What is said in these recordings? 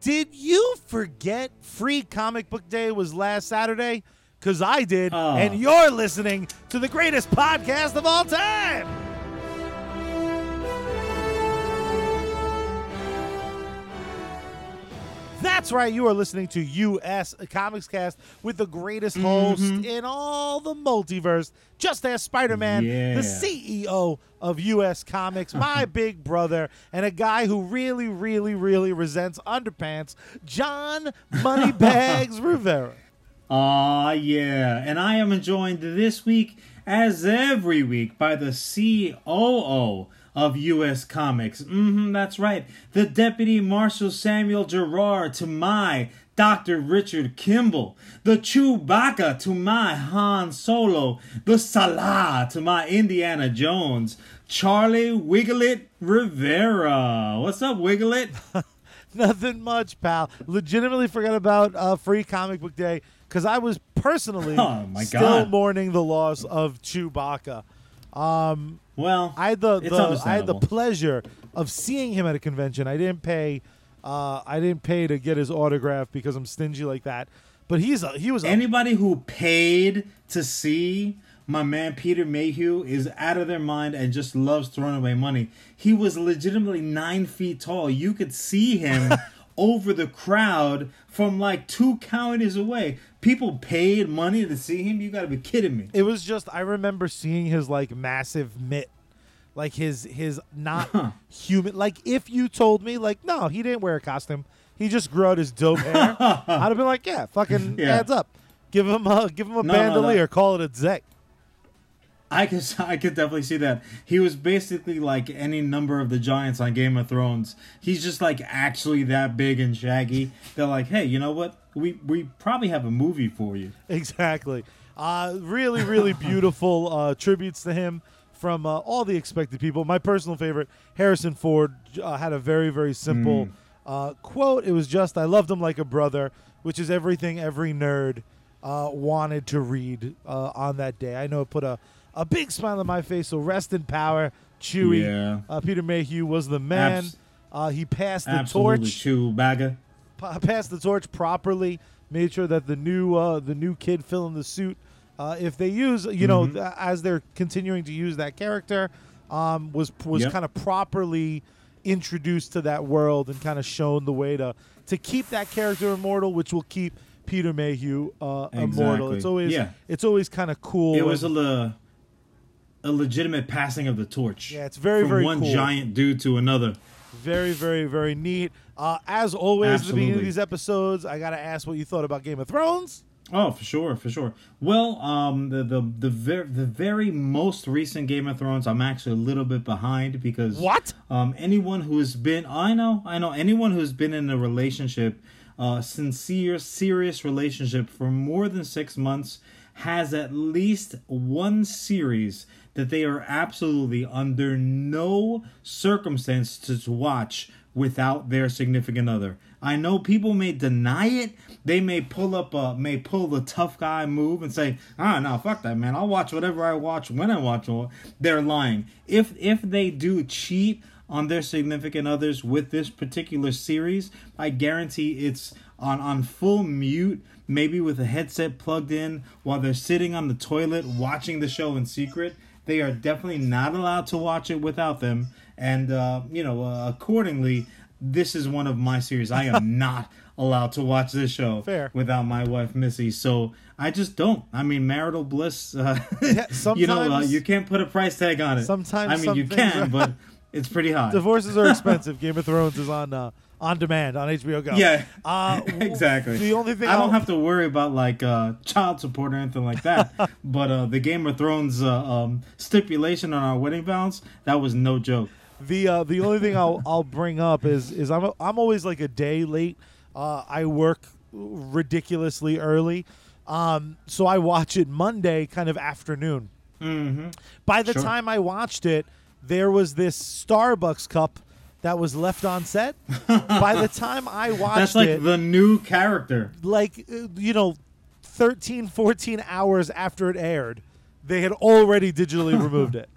Did you forget Free Comic Book Day was last Saturday? Because I did, Oh. and you're listening to the greatest podcast of all time. That's right, you are listening to US Comics Cast with the greatest host mm-hmm. in all the multiverse. Just as Spider Man, Yeah. the CEO of US Comics, my big brother, and a guy who really, really, really resents underpants, John Moneybags Rivera. Aw, yeah. And I am joined this week, as every week, by the COO of U.S. Comics. Mm-hmm, that's right. The Deputy Marshal Samuel Gerard to my Dr. Richard Kimball. The Chewbacca to my Han Solo. The Sallah to my Indiana Jones. Charlie Wigglet Rivera. What's up, Wigglet? Nothing much, pal. Legitimately forgot about uh, Free Comic Book Day because I was personally Oh, my still God. mourning the loss of Chewbacca. Um, Well, I had the, the I had the pleasure of seeing him at a convention. I didn't pay. Uh, I didn't pay to get his autograph because I'm stingy like that. But he's a, he was a, Anybody who paid to see my man Peter Mayhew is out of their mind and just loves throwing away money. He was legitimately nine feet tall. You could see him over the crowd from like two counties away. People paid money to see him. You got to be kidding me. it was just I remember seeing his like massive mitt, like his his not human. Like if you told me like no, he didn't wear a costume. He just grew out his dope hair. I'd have been like, yeah, fucking Yeah. adds up. Give him a give him a No, no, bandolier. that- Call it a zek. I could I could definitely see that. He was basically like any number of the giants on Game of Thrones. He's just like actually that big and shaggy. They're like, hey, you know what? We we probably have a movie for you. Exactly. Uh, really, really beautiful uh, tributes to him from uh, all the expected people. My personal favorite, Harrison Ford, uh, had a very, very simple uh, quote. It was just, I loved him like a brother, which is everything every nerd uh, wanted to read uh, on that day. I know it put a, a big smile on my face. So rest in power, Chewie. Yeah. Uh, Peter Mayhew was the man. Abs- uh, he passed the Absolutely, torch Chewbacca. pa- passed the torch properly. Made sure that the new uh, the new kid filling the suit, uh, if they use you know Mhm. th- as they're continuing to use that character, um, was was Yep. kind of properly introduced to that world and kind of shown the way to to keep that character immortal, which will keep Peter Mayhew uh, immortal. Exactly. It's always Yeah. it's always kind of cool. It was a, when- le- a legitimate passing of the torch. Yeah, it's very, from very one cool. giant dude to another. Very, very, very neat. Uh, as always, at the beginning of these episodes, I gotta ask what you thought about Game of Thrones. Oh, for sure, for sure. Well, um, the the the very the very most recent Game of Thrones, I'm actually a little bit behind because What? Um, anyone who's been, I know, I know, anyone who's been in a relationship, uh, sincere, serious relationship for more than six months has at least one series that they are absolutely under no circumstance to, watch without their significant other. I know people may deny it. They may pull up a may pull the tough guy move and say, "Ah, no, fuck that, man. I'll watch whatever I watch when I watch it." They're lying. If if they do cheat on their significant others with this particular series, I guarantee it's on on full mute, maybe with a headset plugged in while they're sitting on the toilet watching the show in secret. They are definitely not allowed to watch it without them, and uh, you know, uh, accordingly, this is one of my series. I am not allowed to watch this show Fair. without my wife Missy, so I just don't. I mean, marital bliss. Uh, Yeah, you know, uh, you can't put a price tag on it. Sometimes I mean, you can, are- but it's pretty high. Divorces are expensive. Game of Thrones is on uh, on demand on HBO Go. Yeah, Uh, exactly. The only thing I don't I'll- have to worry about like uh, child support or anything like that. but uh, the Game of Thrones uh, um, stipulation on our wedding vows that was no joke. The uh, the only thing I'll I'll bring up is is I'm I'm always like a day late. Uh, I work ridiculously early, um, so I watch it Monday kind of afternoon. Mm-hmm. By the Sure. time I watched it, there was this Starbucks cup that was left on set. By the time I watched That's like it, the new character. like uh, you know 13 14 hours after it aired they had already digitally removed it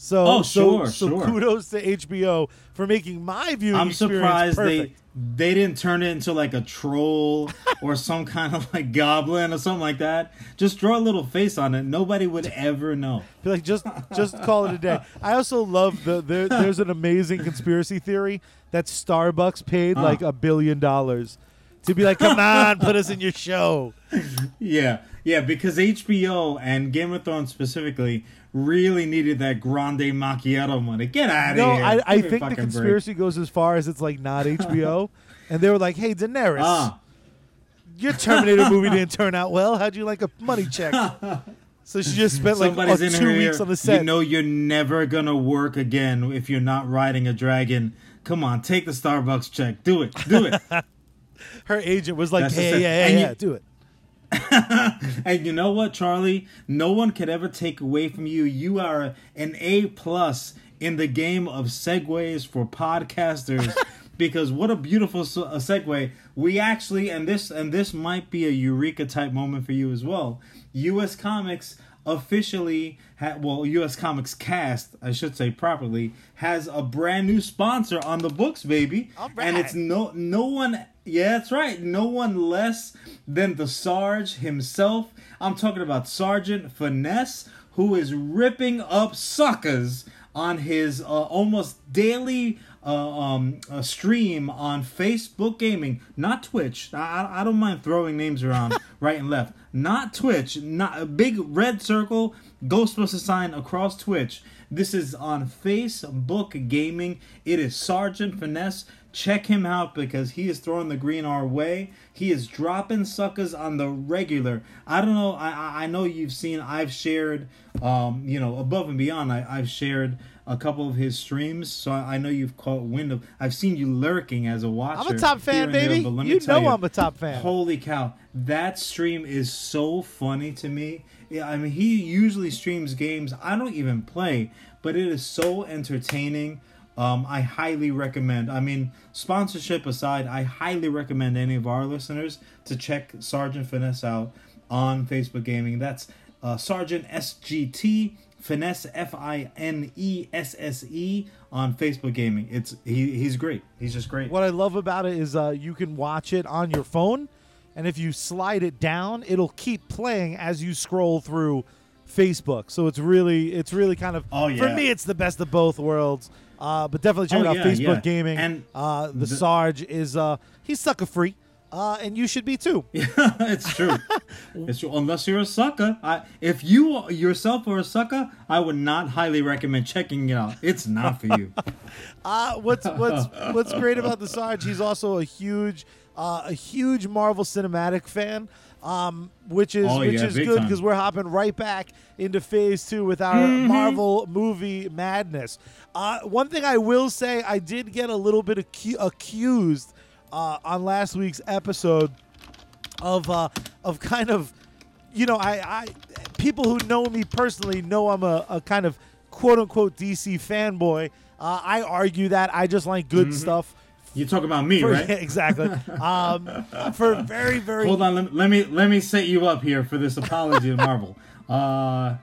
So, Oh, so, sure, so sure. kudos to HBO for making my viewing I'm surprised perfect. they they didn't turn it into like a troll or some kind of like goblin or something like that. Just draw a little face on it. Nobody would ever know. Be like, just just call it a day. I also love the there, there's an amazing conspiracy theory that Starbucks paid Huh. like a billion dollars to be like, come on, put us in your show. Yeah, yeah, because HBO and Game of Thrones specifically really needed that grande macchiato money. Get out of No, here! I, I a think the fucking break. conspiracy goes as far as it's like not HBO, and they were like, hey Daenerys, Ah, your Terminator movie didn't turn out well. How'd you like a money check? So she just spent like uh, two her weeks on the set. You know you're never gonna work again if you're not riding a dragon. Come on, take the Starbucks check. Do it. Do it. Her agent was like, That's "Hey, yeah, yeah, And yeah, do it." and you know what, Charlie? No one could ever take away from you. You are an A plus in the game of segues for podcasters. because what a beautiful segue. We actually, and this and this might be a eureka type moment for you as well. U.S. Comics officially ha- well us comics cast i should say properly has a brand new sponsor on the books baby. And it's no no one yeah that's right. No one less than the sarge himself. I'm talking about sergeant finesse who is ripping up suckers on his uh, almost daily uh, um, uh, stream on Facebook Gaming, not Twitch. I, I- don't mind throwing names around right and left. Not Twitch. Not a big red circle Ghostbuster sign across Twitch. This is on Facebook Gaming. It is Sergeant Finesse. Check him out because he is throwing the green our way. He is dropping suckers on the regular. I don't know. I I- I know you've seen. I've shared. Um, you know, above and beyond. I I've shared a couple of his streams, so I, know you've caught wind of. I've seen you lurking as a watcher. I'm a top fan, there, baby. but let me You tell know I'm a top fan. Holy cow. That stream is so funny to me. Yeah, I mean, he usually streams games I don't even play, but it is so entertaining. Um, I highly recommend. I mean, sponsorship aside, I highly recommend any of our listeners to check Sergeant Finesse out on Facebook Gaming. That's uh, Sergeant SGT Finesse F I N E S S E on Facebook Gaming. It's he, he's great. He's just great. What I love about it is uh, you can watch it on your phone, and if you slide it down, it'll keep playing as you scroll through Facebook. So it's really, it's really kind of Oh, yeah. for me, it's the best of both worlds. Uh, but definitely check Oh, out yeah, Facebook yeah. Gaming. And uh, the, the- Sarge is uh, he's sucker free, uh, and you should be too. Yeah, it's true. It's true. Unless you're a sucker, I, if you yourself are a sucker, I would not highly recommend checking it out. It's not for you. Uh, what's what's what's great about the Sarge? He's also a huge uh, a huge Marvel Cinematic fan, um, which is Oh, which yeah, is good because we're hopping right back into Phase Two with our Mm-hmm. Marvel movie madness. Uh, one thing I will say, I did get a little bit acu- accused uh, on last week's episode of uh, of kind of you know I, I people who know me personally know I'm a, a kind of quote unquote DC fanboy. Uh, I argue that I just like good stuff. You talk about me, For, Mm-hmm. right? exactly. Um, for very very Hold on, let me, let me let me set you up here for this apology to Marvel. Uh,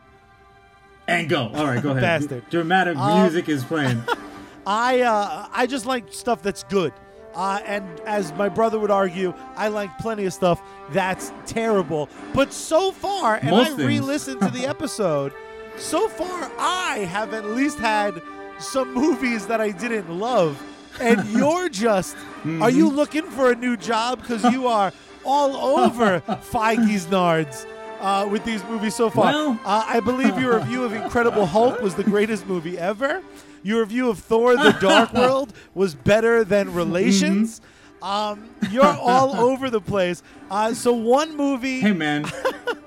and go. All right, go ahead. Bastard. Dramatic Um, music is playing. I uh, I just like stuff that's good. Uh, and as my brother would argue, I like plenty of stuff that's terrible. But so far, and Most I things. re-listened to the episode, so far I have at least had some movies that I didn't love. And you're just, are you Mm-hmm. looking for a new job? Because you are all over Feige's nards. Uh, with these movies so far, Well- uh, I believe your review of Incredible Hulk was the greatest movie ever. Your review of Thor: The Dark World was better than Relations. Um, you're all over the place. Uh, so one movie. Hey man,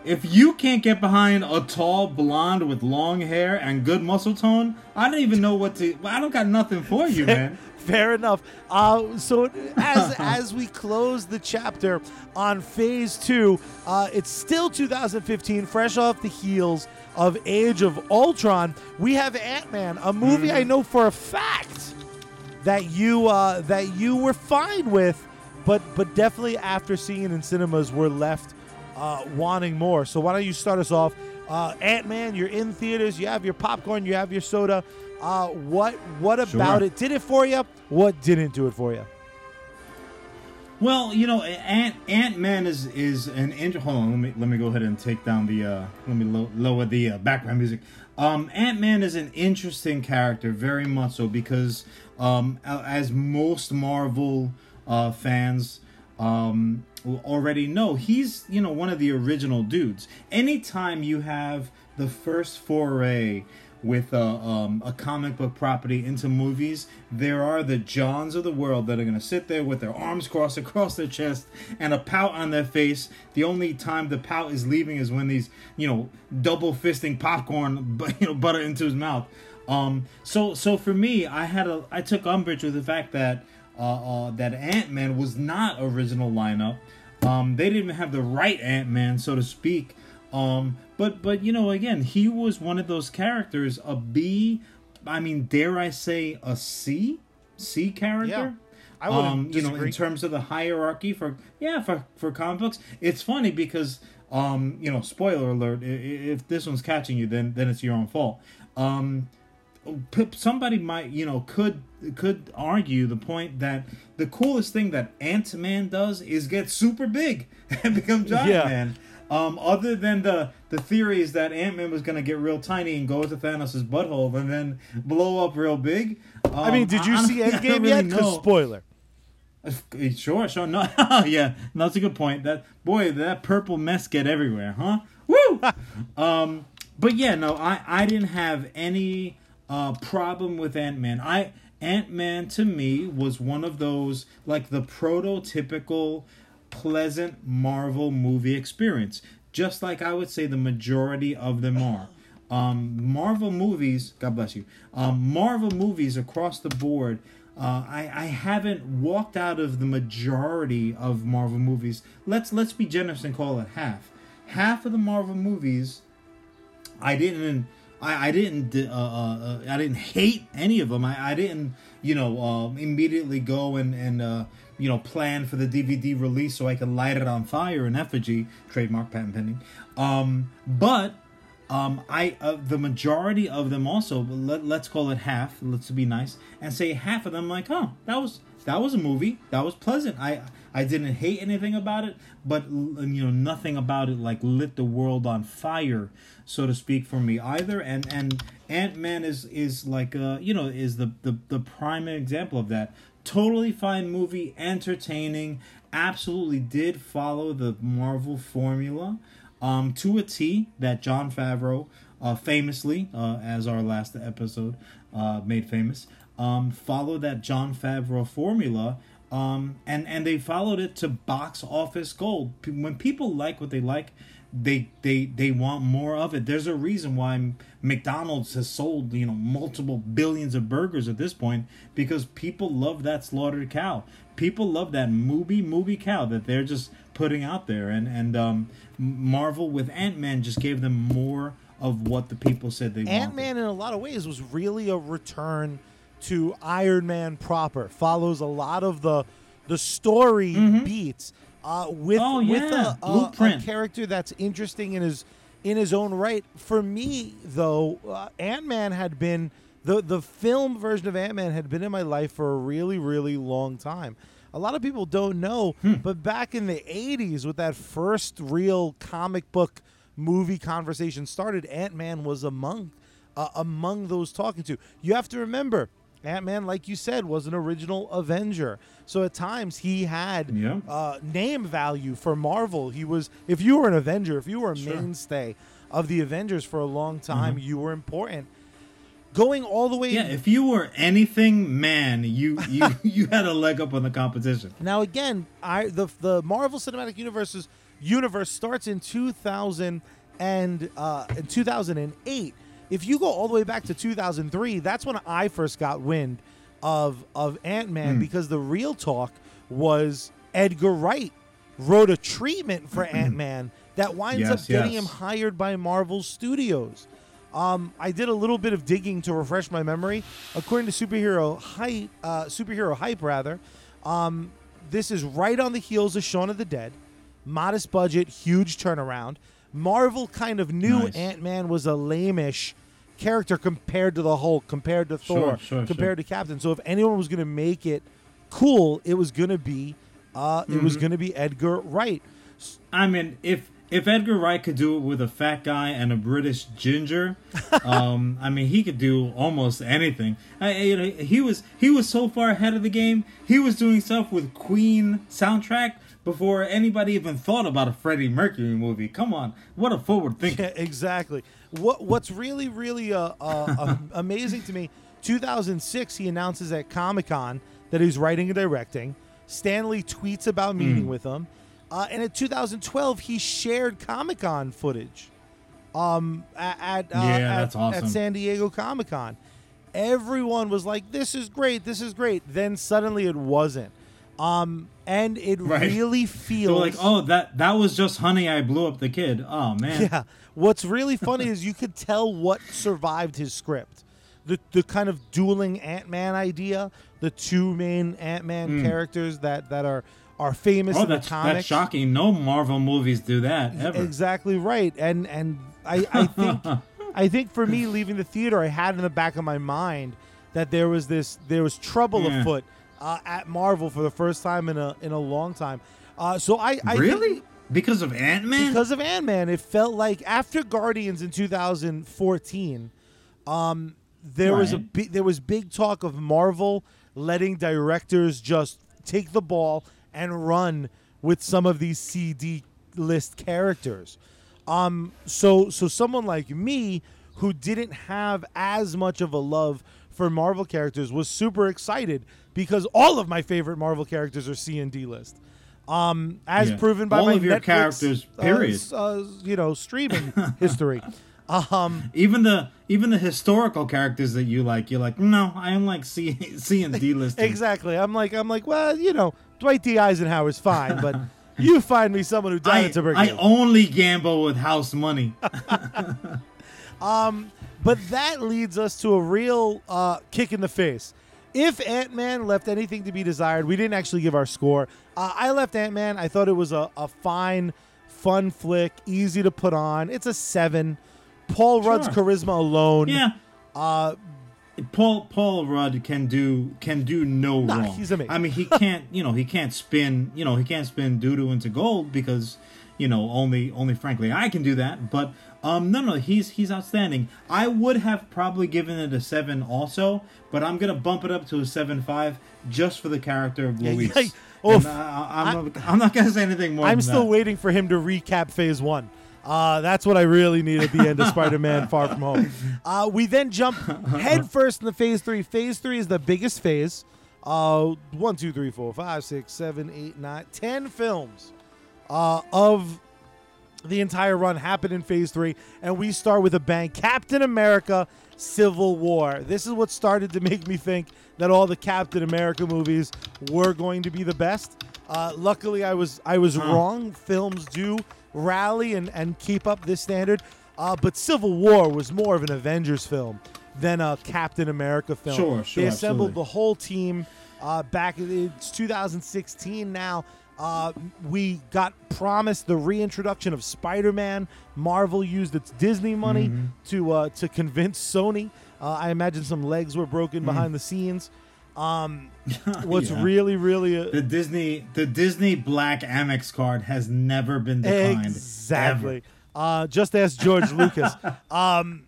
if you can't get behind a tall blonde with long hair and good muscle tone, I don't even know what to. I don't got nothing for you, man. Fair enough. Uh, so as as we close the chapter on Phase Two, uh, it's still 2015, fresh off the heels of Age of Ultron. We have Ant Man, a movie I know for a fact that you uh, that you were fine with, but but definitely after seeing it in cinemas, we're left uh, wanting more. So why don't you start us off Uh, Ant Man, you're in theaters, you have your popcorn, you have your soda. Uh, what what about Sure. it did it for you? What didn't do it for you? Well, you know, Ant Ant Man is is an int- hold on. Let me let me go ahead and take down the uh, let me lo- lower the uh, background music. Um, Ant Man is an interesting character, very much so, because um, as most Marvel uh, fans um, already know, he's you know one of the original dudes. Anytime you have the first foray with a, um, a comic book property into movies, there are the Johns of the world that are going to sit there with their arms crossed across their chest and a pout on their face. The only time the pout is leaving is when these, you know, double fisting popcorn, you know, butter into his mouth. Um, so, so for me, I had a, I took umbrage with the fact that, uh, uh, that Ant Man was not original lineup. Um, they didn't have the right Ant Man, so to speak. Um, but but you know, again, he was one of those characters, a B. I mean, dare I say, a C, C character. Yeah. I wouldn't um, you know, in terms of the hierarchy for yeah for for comic books, it's funny because um, you know, spoiler alert, i- i- if this one's catching you, then then it's your own fault. Um, somebody might you know could could argue the point that the coolest thing that Ant Man does is get super big and become Giant Yeah. Man. Um, other than the the theories that Ant Man was gonna get real tiny and go into Thanos' butthole and then blow up real big. Um, I mean, did you I- I see Endgame really yet? Because spoiler. Sure, sure. No, yeah, no, that's a good point. That boy, that purple mess get everywhere, huh? Woo. um, but yeah, no, I I didn't have any uh problem with Ant Man. I Ant Man to me was one of those like the prototypical pleasant Marvel movie experience, just like I would say the majority of them are. Um, Marvel movies, God bless you. Um, Marvel movies across the board. Uh, I, I haven't walked out of the majority of Marvel movies. Let's let's be generous and call it half. Half of the Marvel movies I didn't I, I didn't uh, uh, I didn't hate any of them. I, I didn't you know um, immediately go and and uh, you know plan for the DVD release so I could light it on fire in effigy trademark patent pending. Um, but um, I uh, the majority of them also let, let's call it half. Let's be nice and say half of them like oh that was that was a movie that was pleasant. I I didn't hate anything about it, but you know nothing about it like lit the world on fire, so to speak, for me either. And and Ant Man is is like uh you know is the the the prime example of that. Totally fine movie, entertaining. Absolutely did follow the Marvel formula um, to a T that Jon Favreau uh, famously, uh, as our last episode uh, made famous, um, followed that Jon Favreau formula. Um, and, and they followed it to box office gold. When people like what they like, they they they want more of it. There's a reason why McDonald's has sold you know multiple billions of burgers at this point because people love that slaughtered cow. People love that movie movie cow that they're just putting out there, and and um, Marvel with Ant Man just gave them more of what the people said they Ant wanted. Man, in a lot of ways, was really a return to Iron Man proper. Follows a lot of the the story beats uh, with Oh, with a, a, a character that's interesting in his in his own right. For me, though, uh, Ant Man had been the the film version of Ant Man had been in my life for a really really long time. A lot of people don't know, but back in the '80s, with that first real comic book movie conversation started, Ant Man was among uh, among those talking to. You have to remember, Ant Man, like you said, was an original Avenger. So at times he had Yeah. uh, name value for Marvel. He was, if you were an Avenger, if you were a Sure. mainstay of the Avengers for a long time, you were important. Going all the way. Yeah, if you were anything man, you you you had a leg up on the competition. Now again, I the the Marvel Cinematic Universe's universe starts in 2000 and uh, in 2008. If you go all the way back to 2003, that's when I first got wind of of Ant Man Hmm. because the real talk was Edgar Wright wrote a treatment for Ant Man that winds Yes, up getting yes. him hired by Marvel Studios. Um, I did a little bit of digging to refresh my memory. According to superhero hype, uh, superhero hype rather, um, this is right on the heels of Shaun of the Dead. Modest budget, huge turnaround. Marvel kind of knew Nice. Ant Man was a lamish character compared to the Hulk, compared to Sure, Thor, sure, compared to Captain. So if anyone was going to make it cool, it was going to be uh, it Mm-hmm. was going to be Edgar Wright. I mean, if if Edgar Wright could do it with a fat guy and a British ginger, um, I mean, he could do almost anything. I, you know, he was he was so far ahead of the game. He was doing stuff with Queen soundtrack before anybody even thought about a Freddie Mercury movie. Come on, what a forward thinker! Yeah, exactly. What What's really really uh, uh, um, amazing to me, 2006, he announces at Comic Con that he's writing and directing. Stan Lee tweets about meeting Hmm. with him, uh, and in 2012, he shared Comic Con footage. Um, a- at uh, Yeah, at, awesome. at San Diego Comic Con. Everyone was like, "This is great, this is great." Then suddenly it wasn't, um, and it Right. really So feels like, oh, that that was just Honey, I blew up the kid. Oh man, Yeah. What's really funny is you could tell what survived his script. The the kind of dueling Ant Man idea, the two main Ant Man characters that, that are are famous. Oh, in the that's, comics. that's shocking. No Marvel movies do that ever. Exactly right. And and I, I think I think for me leaving the theater, I had in the back of my mind that there was this there was trouble Yeah. afoot uh, at Marvel for the first time in a in a long time. Uh, so I, I really? Because of Ant Man? because of Ant Man, it felt like after Guardians in 2014, um, there was a bi- there was big talk of Marvel letting directors just take the ball and run with some of these CD list characters. Um, so so someone like me who didn't have as much of a love for Marvel characters was super excited because all of my favorite Marvel characters are C and D list. Um, as Yeah. proven by All my of your Netflix, characters, uh, period. s- uh, you know, streaming history. Um, Even the even the historical characters that you like, you're like, no, I don't like C C and D list. exactly. I'm like, I'm like, well, you know, Dwight D. Eisenhower's fine, but you find me someone who died I, of I only gamble with house money. But that leads us to a real uh, kick in the face. If Ant Man left anything to be desired, we didn't actually give our score. Uh, I left Ant Man. I thought it was a, a fine, fun flick, easy to put on. It's a seven. Paul Rudd's charisma alone. yeah. Uh, Paul Paul Rudd can do can do no Nah, wrong. he's amazing. I mean, he can't you know he can't spin you know he can't spin doo doo into gold because you know only only frankly I can do that. But um no no he's he's outstanding. I would have probably given it a seven also, but I'm gonna bump it up to a seven five just for the character of Yeah, Luis. yeah. And, uh, I, am not, I'm not gonna say anything more. I'm still that. waiting for him to recap Phase One. Uh, that's what I really need at the end of Spider-Man: Far From Home. Uh, we then jump headfirst first into Phase Three. Phase Three is the biggest phase. Uh, one, two, three, four, five, six, seven, eight, nine, ten films uh, of the entire run happened in Phase Three, and we start with a bang. Captain America: Civil War. This is what started to make me think that all the Captain America movies were going to be the best. Uh, luckily, I was I was wrong. Films do rally and, and keep up this standard, uh, but Civil War was more of an Avengers film than a Captain America film. Sure, sure, They assembled absolutely. the whole team uh, back. It's 2016 now. Uh, we got promised the reintroduction of Spider-Man. Marvel used its Disney money Mm-hmm. to uh, to convince Sony. Uh, I imagine some legs were broken Mm. behind the scenes. Um, what's Yeah. really, really uh, The Disney the Disney Black Amex card has never been declined. Exactly. Uh, just ask George Lucas. Um,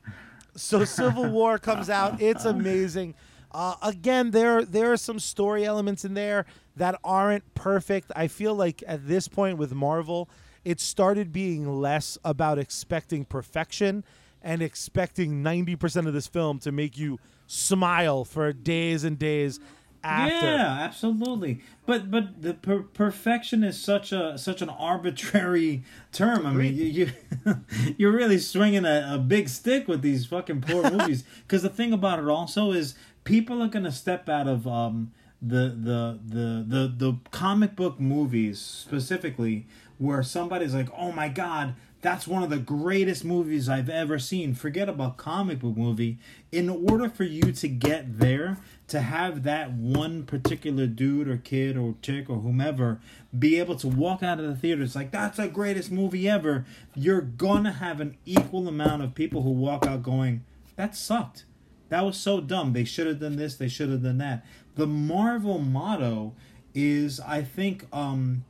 so Civil War comes out. It's amazing. Uh, again, there there are some story elements in there that aren't perfect. I feel like at this point with Marvel, it started being less about expecting perfection and expecting 90% of this film to make you smile for days and days after. Yeah, absolutely. But but the per- perfection is such a such an arbitrary term. I mean, you, you you're really swinging a, a big stick with these fucking poor movies. Because the thing about it also is people are gonna step out of um the the the the the comic book movies specifically where somebody's like, "Oh my god, that's one of the greatest movies I've ever seen." Forget about comic book movie. In order for you to get there, to have that one particular dude or kid or chick or whomever be able to walk out of the theater, it's like that's the greatest movie ever. You're gonna have an equal amount of people who walk out going, "That sucked." That was so dumb. They should have done this. They should have done that. The Marvel motto is, I think, um,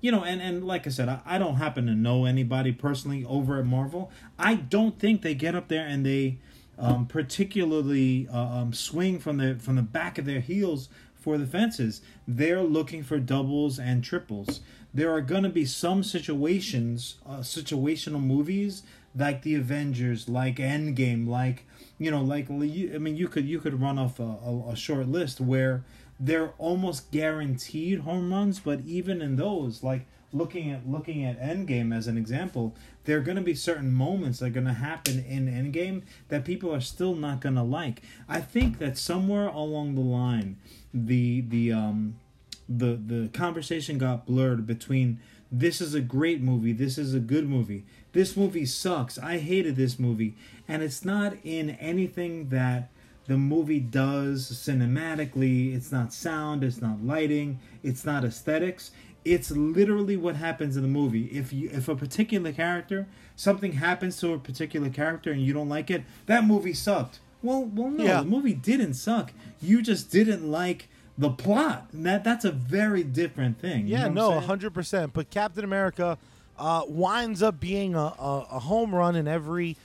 you know, and, and like I said, I, I don't happen to know anybody personally over at Marvel. I don't think they get up there and they um, particularly uh, um, swing from the from the back of their heels for the fences. They're looking for doubles and triples. There are going to be some situations, uh, situational movies like the Avengers, like Endgame, like you know, like I mean, you could you could run off a, a, a short list where they're almost guaranteed home runs, but even in those, like looking at looking at Endgame as an example, there are going to be certain moments that are going to happen in Endgame that people are still not going to like. I think that somewhere along the line, the the um the the conversation got blurred between this is a great movie, this is a good movie, this movie sucks, I hated this movie, and it's not in anything that the movie does cinematically. It's not sound, it's not lighting, it's not aesthetics. It's literally what happens in the movie. If you if a particular character, something happens to a particular character and you don't like it, that movie sucked. Well, well no, Yeah. the movie didn't suck. You just didn't like the plot. And that that's a very different thing. You Yeah, know no, hundred percent. But Captain America uh, winds up being a, a, a home run in every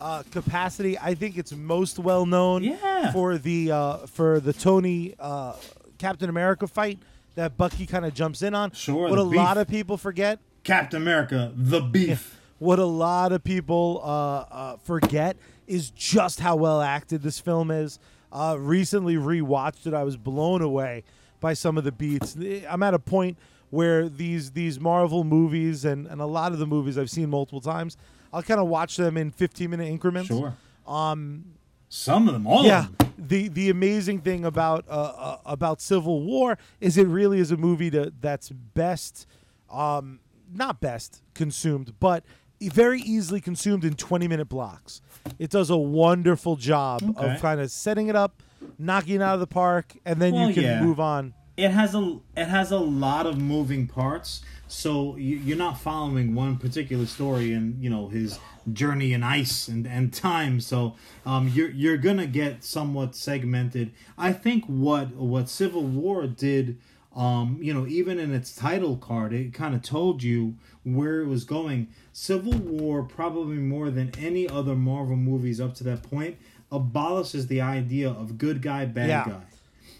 uh, capacity. I think it's most well known Yeah. for the uh, for the Tony uh, Captain America fight that Bucky kind of jumps in on. Sure, What a beef. lot of people forget. Captain America, the beef. What a lot of people uh, uh, forget is just how well acted this film is. Uh, recently rewatched it. I was blown away by some of the beats. I'm at a point where these these Marvel movies and, and a lot of the movies I've seen multiple times, I'll kind of watch them in 15 minute increments. Sure. Um, Some of them, all yeah. of them. The the amazing thing about uh, uh, about Civil War is it really is a movie that that's best, um, not best consumed, but very easily consumed in twenty minute blocks. It does a wonderful job Okay. of kind of setting it up, knocking it out of the park, and then Well, you can yeah. move on. It has a it has a lot of moving parts so you, you're not following one particular story and you know his journey in ice and, and time. So um, you're you're gonna get somewhat segmented. I think what what civil war did um, you know even in its title card it kind of told you where it was going. Civil war probably more than any other marvel movies up to that point abolishes the idea of good guy bad Yeah. guy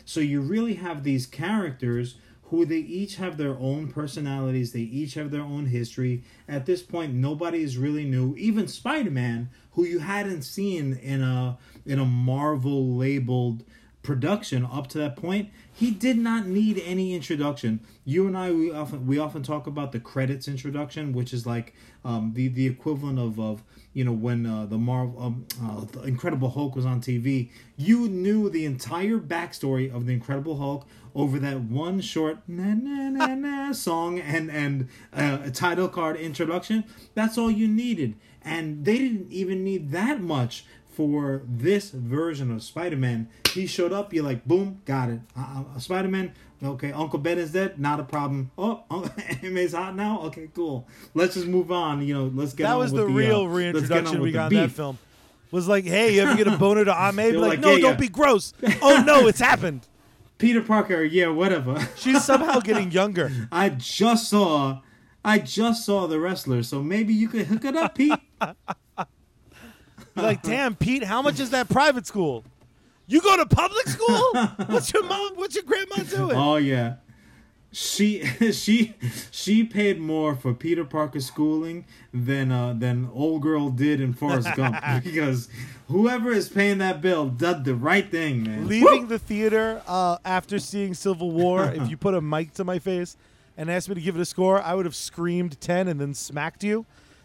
so you really have these characters who they each have their own personalities, they each have their own history. At this point, nobody is really new. Even Spider-Man, who you hadn't seen in a in a Marvel labeled production up to that point, he did not need any introduction. You and I, we often we often talk about the credits introduction, which is like um, the the equivalent of of you know when uh, the Marvel um, uh, the Incredible Hulk was on TV. You knew the entire backstory of the Incredible Hulk over that one short na na na na song and and uh, a title card introduction. That's all you needed, and they didn't even need that much for this version of Spider-Man. He showed up, you're like, boom, got it. Uh, uh, Spider-Man, okay, Uncle Ben is dead, not a problem. Oh, May's hot now? Okay, cool. Let's just move on, you know, let's get that was with the the, real uh, let's get on reintroduction we got in that film. Was like, hey, you ever get a boner to Ame? Be They were like, like, no, yeah, don't yeah. be gross. Oh no, it's happened. Peter Parker, yeah, whatever. She's somehow getting younger. I just saw I just saw the wrestler, so maybe you could hook it up, Pete. You're like, damn, Pete, how much is that private school? You go to public school? What's your mom? What's your grandma doing? Oh yeah. She she she paid more for Peter Parker's schooling than uh than old girl did in Forrest Gump because whoever is paying that bill did the right thing, man. Leaving the theater uh, after seeing Civil War, if you put a mic to my face and asked me to give it a score, I would have screamed ten and then smacked you.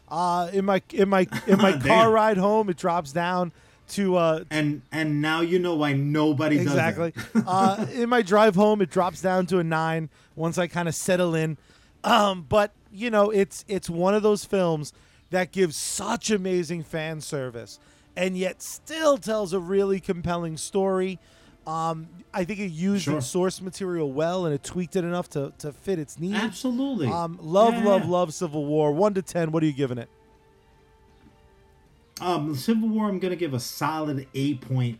Uh, in my in my in my car ride home, it drops down to uh, And and now you know why nobody exactly. uh, in my drive home, it drops down to a nine once I kind of settle in. Um, but you know, it's it's one of those films that gives such amazing fan service, and yet still tells a really compelling story. Um, I think it used Sure. its source material well, and it tweaked it enough to to fit its needs. Absolutely. Um, love, Yeah. love, love Civil War. One to ten. What are you giving it? Um, Civil War, I'm gonna give a solid eight point,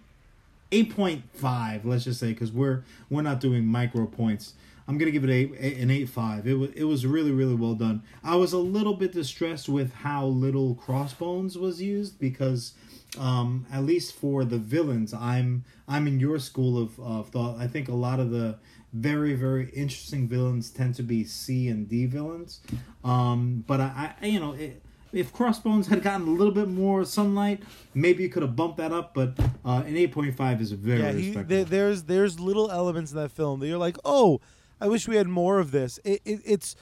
eight point five. Let's just say because we're we're not doing micro points. I'm gonna give it a, a- an eight five. It was it was really really well done. I was a little bit distressed with how little Crossbones was used because, um, at least for the villains, I'm I'm in your school of, of thought. I think a lot of the very very interesting villains tend to be C and D villains. Um, but I, I you know it, if Crossbones had gotten a little bit more sunlight, maybe you could have bumped that up. But uh, an eight point five is very Yeah, he, respectable. there, there's there's little elements in that film that you're like, oh, I wish we had more of this. It, it, it's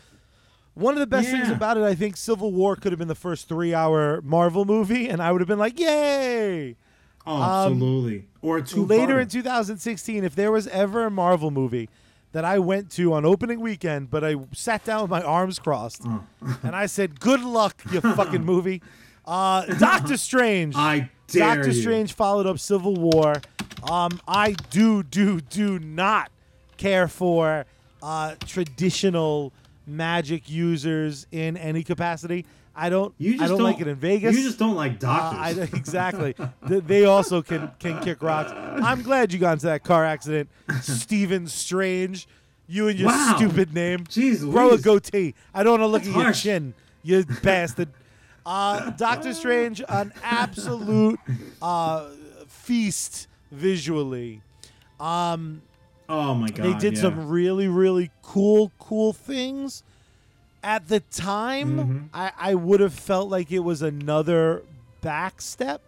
one of the best things about it. I think Civil War could have been the first three hour Marvel movie, and I would have been like, yay! oh, absolutely. Or two um, Later in 2016, if there was ever a Marvel movie that I went to on opening weekend, but I sat down with my arms crossed, Oh. and I said, "Good luck, you fucking movie." Uh, Doctor Strange. I dare Doctor you. Strange followed up Civil War. Um, I do, do, do not care for uh, traditional magic users in any capacity. I don't. You just I don't, like it in Vegas. You just don't like Uh, doctors. I, exactly. They also can can kick rocks. I'm glad you got into that car accident, Stephen Strange. You and your Wow. stupid name. Jeez Grow a goatee. I don't want to look That's at your chin, you bastard. Uh, Doctor Strange, an absolute uh, feast visually. Um, oh my god. they did yeah. some really, really cool, cool things. At the time, Mm-hmm. I, I would have felt like it was another backstep,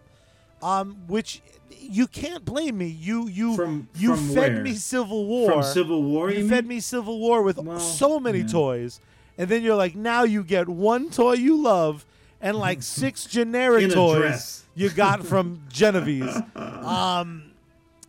um, which you can't blame me. You you From- you from fed where? me Civil War. from Civil War. you You fed mean? me Civil War with Well, so many yeah. toys, and then you're like, now you get one toy you love and like six generic toys dress. you got from Genevieve. Um,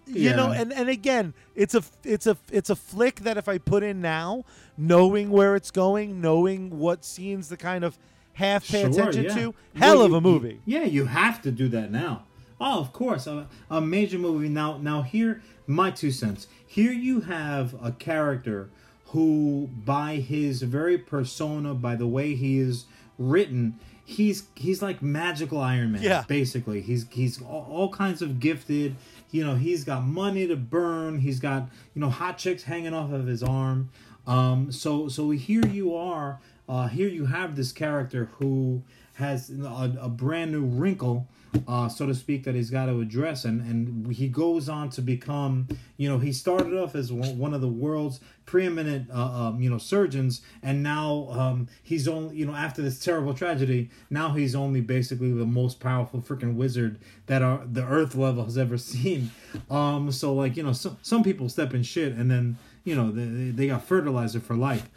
you Yeah. know, and, and again, it's a it's a it's a flick that if I put in now, knowing where it's going, knowing what scenes to kind of half pay Sure, attention yeah. to, hell Well, of you- a movie. Yeah, you have to do that now. Oh, of course, a, a major movie. Now, now here, my two cents. Here you have a character who, by his very persona, by the way he is written, he's he's like magical Iron Man. Yeah. basically, he's he's all, all kinds of gifted. You know, he's got money to burn. He's got you know hot chicks hanging off of his arm. Um, so so here you are. Uh, here you have this character who has a, a brand new wrinkle, uh, so to speak, that he's got to address, and and he goes on to become, you know, he started off as one of the world's preeminent, uh, um, you know, surgeons, and now um, he's only, you know, after this terrible tragedy, now he's only basically the most powerful freaking wizard that our the Earth level has ever seen. Um, so like, you know, so, some people step in shit, and then you know they, they got fertilizer for life.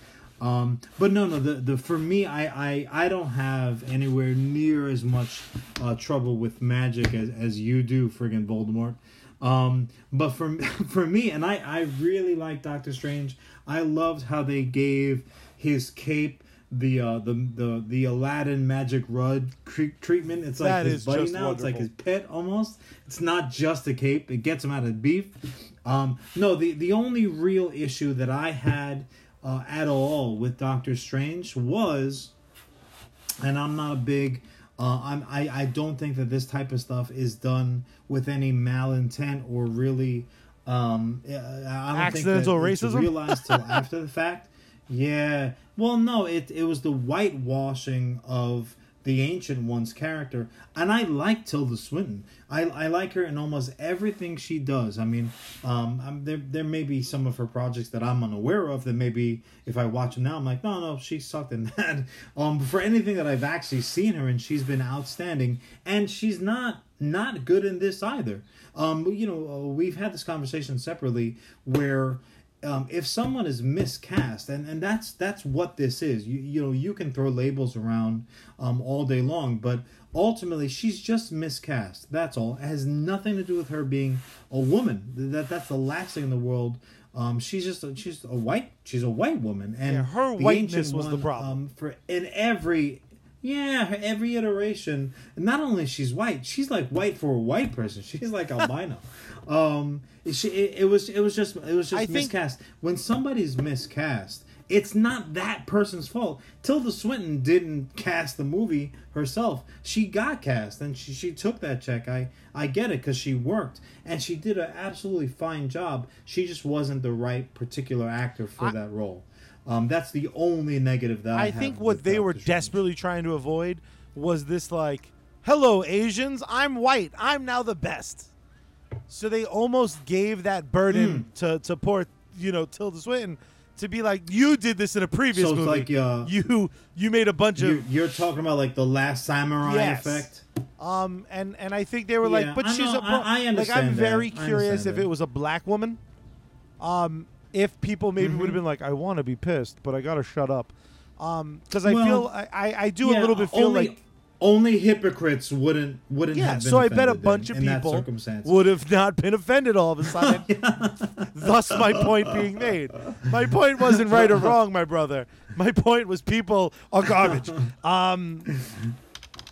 Um, but no, no. The, the for me, I, I I don't have anywhere near as much uh, trouble with magic as, as you do, friggin' Voldemort. Um, but for for me, and I I really like Doctor Strange. I loved how they gave his cape the uh the the the Aladdin magic cre- treatment. It's like That his is buddy now. It's like his pet almost. It's not just a cape. It gets him out of beef. Um, no, the the only real issue that I had uh, at all with Doctor Strange was, and I'm not a big. Uh, I'm, I, I don't think that this type of stuff is done with any malintent or really um, I don't Accidental think that racism? realized till after the fact. Yeah. Well, no, it it was the whitewashing of the ancient one's character, and I like Tilda Swinton. I I like her in almost everything she does. I mean, um, I'm, there there may be some of her projects that I'm unaware of that maybe if I watch them now, I'm like, no, no, she sucked in that. Um, for anything that I've actually seen her in, she's been outstanding, and she's not not good in this either. Um, you know, uh, we've had this conversation separately where um, if someone is miscast, and, and that's that's what this is. You you know you can throw labels around um, all day long, but ultimately she's just miscast. That's all. It has nothing to do with her being a woman. That that's the last thing in the world. Um, she's just a, she's a white she's a white woman, and Yeah, her the whiteness was the problem. Um, for in every yeah her every iteration, and not only she's white, she's like white for a white person. She's like albino. um, she it, it was it was just it was just I think- miscast. When somebody's miscast, it's not that person's fault. Tilda Swinton didn't cast the movie herself. She got cast and she, she took that check. I, I get it because she worked and she did an absolutely fine job. She just wasn't the right particular actor for I- that role. Um, that's the only negative that I, I think what they were desperately trying to avoid was this like, "Hello Asians, I'm white. I'm now the best." So they almost gave that burden Hmm. to to poor, you know, Tilda Swinton to be like, "You did this in a previous So it's movie. like, uh, you you made a bunch You're, of you're talking about like the last samurai Yes. effect. um and and I think they were Yeah, like, but I she's know, a bro-. I- I like I'm that. very curious if that. it was a black woman, um, if people maybe Mm-hmm. would have been like, I want to be pissed, but I gotta shut up, um, because I Well, feel I, I I do a little bit feel only, like only hypocrites wouldn't wouldn't Yeah, have been so I bet a bunch in, of people would have not been offended all of a sudden. Thus, my point being made. My point wasn't right or wrong, my brother. My point was people are garbage. Um,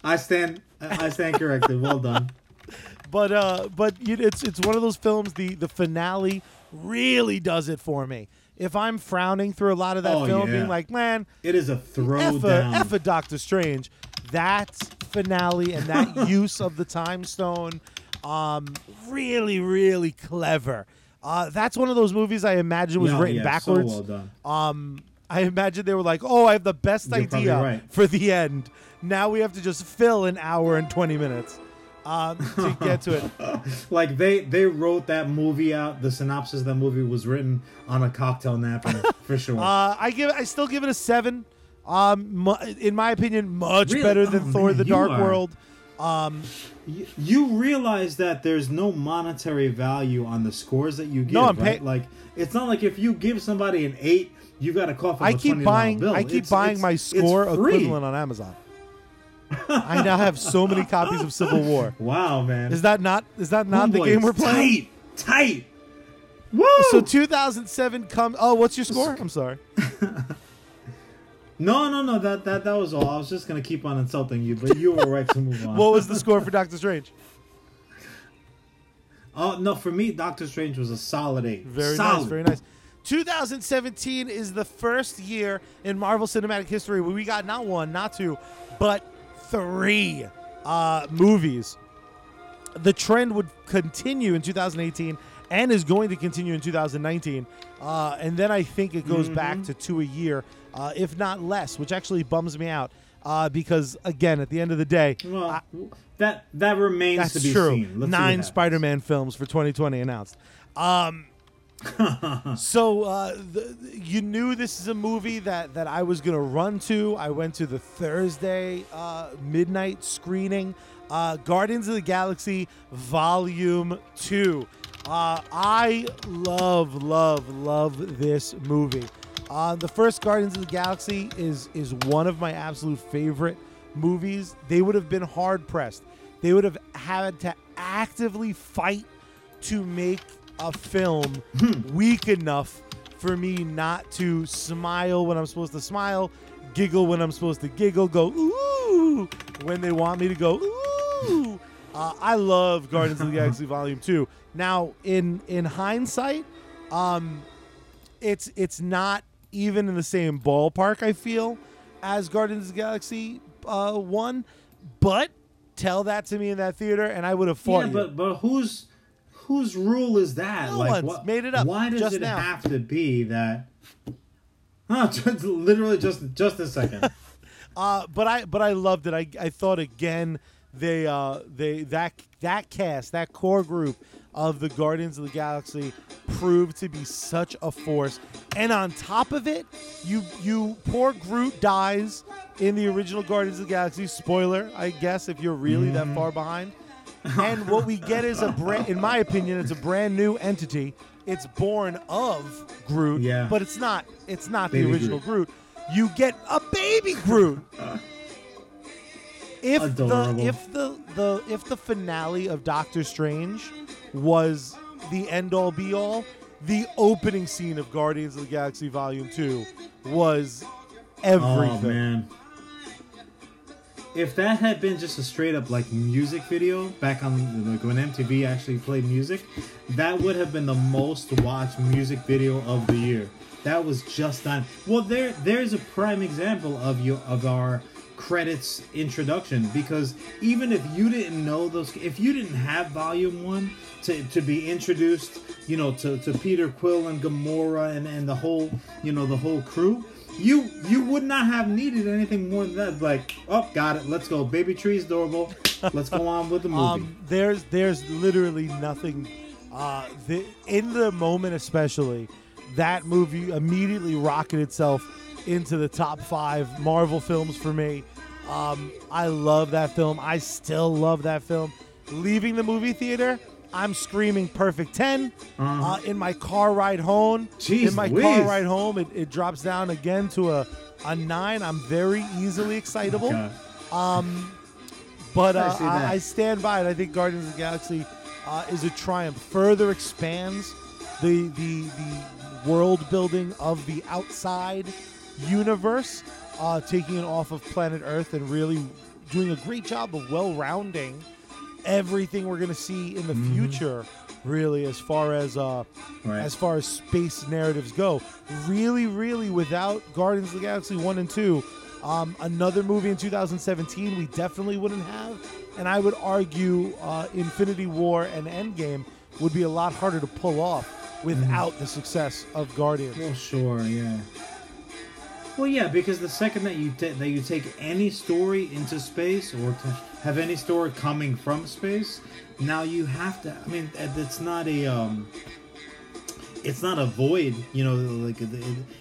I stand I stand corrected. Well done. but uh, but it's it's one of those films. The the finale really does it for me. If I'm frowning through a lot of that Oh, film, yeah. being like, man, It is a F throwdown. F a Doctor Strange. That finale and that use of the time stone, um, really, really clever. Uh, that's one of those movies I imagine was Yeah, written yeah, backwards. So well done. Um, I imagine they were like, "Oh, I have the best You're idea right. for the end. Now we have to just fill an hour and twenty minutes um, to get to it." Like they they wrote that movie out. The synopsis of that movie was written on a cocktail napkin for sure. Uh, I give, I still give it a seven. Um, mu- in my opinion, much Really? better than Oh, Thor: man, The Dark are- World. Um, Y- you realize that there's no monetary value on the scores that you give, No, I'm right? pay- like it's not like if you give somebody an eight, you got a cough I keep $20 buying. bill. I keep It's- buying it's- my score equivalent on Amazon. I now have so many copies of Civil War. Wow, man. Is that not? Is that not the game we're playing? Tight, tight. Woo! So 2007 comes. Oh, what's your score? I'm sorry. no, no, no. That that that was all. I was just gonna keep on insulting you, but you were right to move on. What was the score for Doctor Strange? Oh no, for me, Doctor Strange was a solid eight. Very solid. nice. Very nice. 2017 is the first year in Marvel Cinematic history where we got not one, not two, but three uh, movies. The trend would continue in 2018 and is going to continue in 2019. Uh, and then I think it goes back to two a year, uh, if not less, which actually bums me out. Uh, because again, at the end of the day, Well, I- that that remains that's to be true. seen. Let's Nine. Spider-Man films for 2020 announced. Um, so uh, the, you knew this is a movie that that I was gonna run to. I went to the Thursday uh, midnight screening, uh, Guardians of the Galaxy Volume Two. Uh, I love, love, love this movie. Uh, the first Guardians of the Galaxy is is one of my absolute favorite movies. They would have been hard pressed. They would have had to actively fight to make a film weak enough for me not to smile when I'm supposed to smile, giggle when I'm supposed to giggle, go ooh when they want me to go ooh. Uh, I love Guardians of the Galaxy Volume Two. Now, in in hindsight, um, it's it's not even in the same ballpark. I feel as Guardians of the Galaxy uh, One, but tell that to me in that theater, and I would have fought Yeah, you. but but whose rule is that? No like one's what made it up Why does it now. have to be that? Huh, just, literally just just a second. Uh, but I but I loved it. I, I thought again they uh they that that cast that core group of the Guardians of the Galaxy proved to be such a force. And on top of it, you you poor Groot dies in the original Guardians of the Galaxy. Spoiler, I guess, if you're really that far behind. And what we get is a brand. In my opinion, it's a brand new entity. It's born of Groot, Yeah. but it's not. It's not Baby the original Groot. You get a baby Groot. If Adorable. the if the the if the finale of Doctor Strange was the end all be all, the opening scene of Guardians of the Galaxy Volume Two was oh, everything. Oh man. If that had been just a straight up like music video back on like when MTV actually played music, that would have been the most watched music video of the year. That was just on. Well, there there's a prime example of you of our credits introduction because even if you didn't know those if you didn't have volume 1 to, to be introduced, you know, to, to Peter Quill and Gamora and, and the whole, you know, the whole crew, you you would not have needed anything more than that. Like, oh, got it. Let's go. Baby tree's adorable. Let's go on with the movie. Um, there's there's literally nothing. Uh, the, in the moment, especially, that movie immediately rocketed itself into the top five Marvel films for me. Um, I love that film. I still love that film. Leaving the movie theater, I'm screaming perfect 10. Uh, in my car ride home, Jeez in my car ride home, it, it drops down again to a, a 9. I'm very easily excitable. God. But I uh, I. I stand by it. I think Guardians of the Galaxy uh, is a triumph. Further expands the the the world building of the outside universe, uh, taking it off of planet Earth and really doing a great job of well rounding everything we're going to see in the Mm-hmm. future. Really, as far as uh, Right. as far as space narratives go, really, really, without Guardians of the Galaxy one and two, um, another movie in 2017 we definitely wouldn't have, and I would argue uh, Infinity War and Endgame would be a lot harder to pull off without the success of Guardians. Well, sure, yeah. Well, yeah, because the second that you ta- that you take any story into space or to have any story coming from space, now you have to. I mean, it's not a um, it's not a void. You know, like it,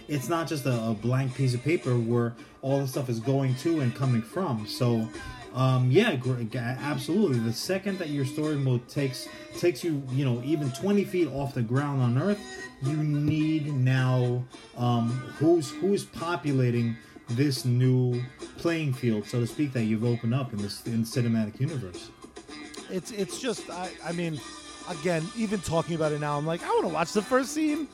it's not just a, a blank piece of paper where all the stuff is going to and coming from. So. Um, yeah, absolutely. The second that your story mode takes takes you, you know, even twenty feet off the ground on Earth, you need now um, who's who's populating this new playing field, so to speak, that you've opened up in this in cinematic universe. It's it's just I, I mean, again, even talking about it now, I'm like I want to watch the first scene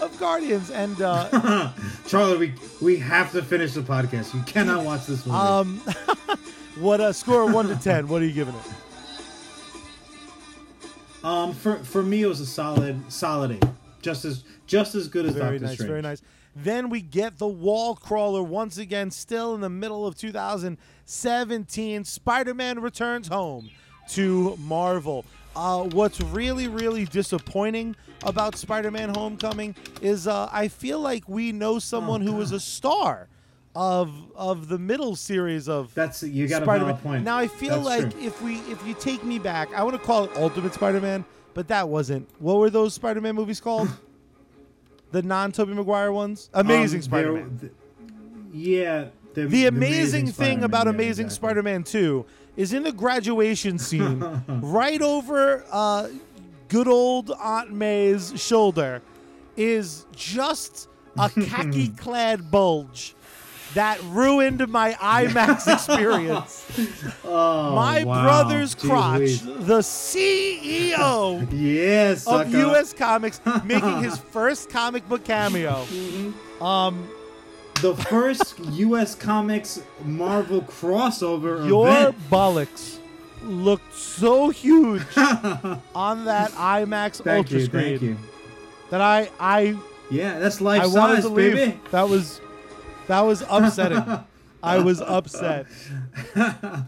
of Guardians, and uh, Charlie, we we have to finish the podcast. You cannot watch this movie. um, what a score of one to ten? What are you giving it? Um, for for me, it was a solid solid eight, just as just as good as Very Doctor nice, Strange. very nice. Then we get the wall crawler once again, still in the middle of 2017. Spider Man returns home to Marvel. Uh, what's really, really disappointing about Spider Man Homecoming is uh, I feel like we know someone who was a star of of the middle series of That's you got Spider-Man. valid point. Now I feel That's like true. if we if you take me back, I want to call it Ultimate Spider-Man, but that wasn't. What were those Spider-Man movies called? the non-Tobey Maguire ones? Amazing Um, Spider-Man. there- yeah. The, The amazing thing Spider-Man, about yeah, Amazing exactly. Spider-Man 2 is in the graduation scene, right over uh, good old Aunt May's shoulder, is just a khaki-clad bulge that ruined my IMAX experience. Oh, my wow. brother's Jeez crotch, Louise. the CEO Yes, of. U.S. Comics, making his first comic book cameo. Um, the first U.S. Comics Marvel crossover your event. bollocks looked so huge on that IMAX Thank Ultra you, screen thank you. that I I Yeah, that's life I wanted size, to leave. baby. That was that was upsetting. I was upset.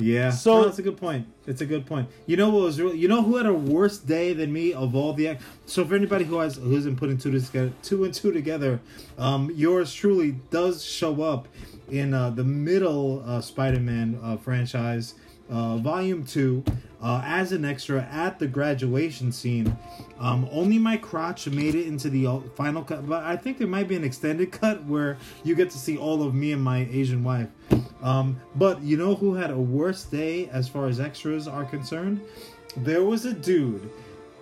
Yeah. So- So that's a good point. It's a good point. You know what was really? You know who had a worse day than me of all the? Act- so for anybody who has who isn't putting two together, two and two together, um, yours truly does show up in uh, the middle uh, Spider-Man uh, franchise uh, Volume Two, uh, as an extra at the graduation scene. Um, only my crotch made it into the final cut, but I think there might be an extended cut where you get to see all of me and my Asian wife. Um, but you know who had a worse day as far as extras are concerned? There was a dude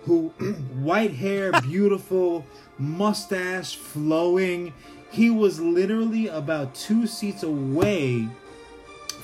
who, white hair, beautiful, mustache flowing. He was literally about two seats away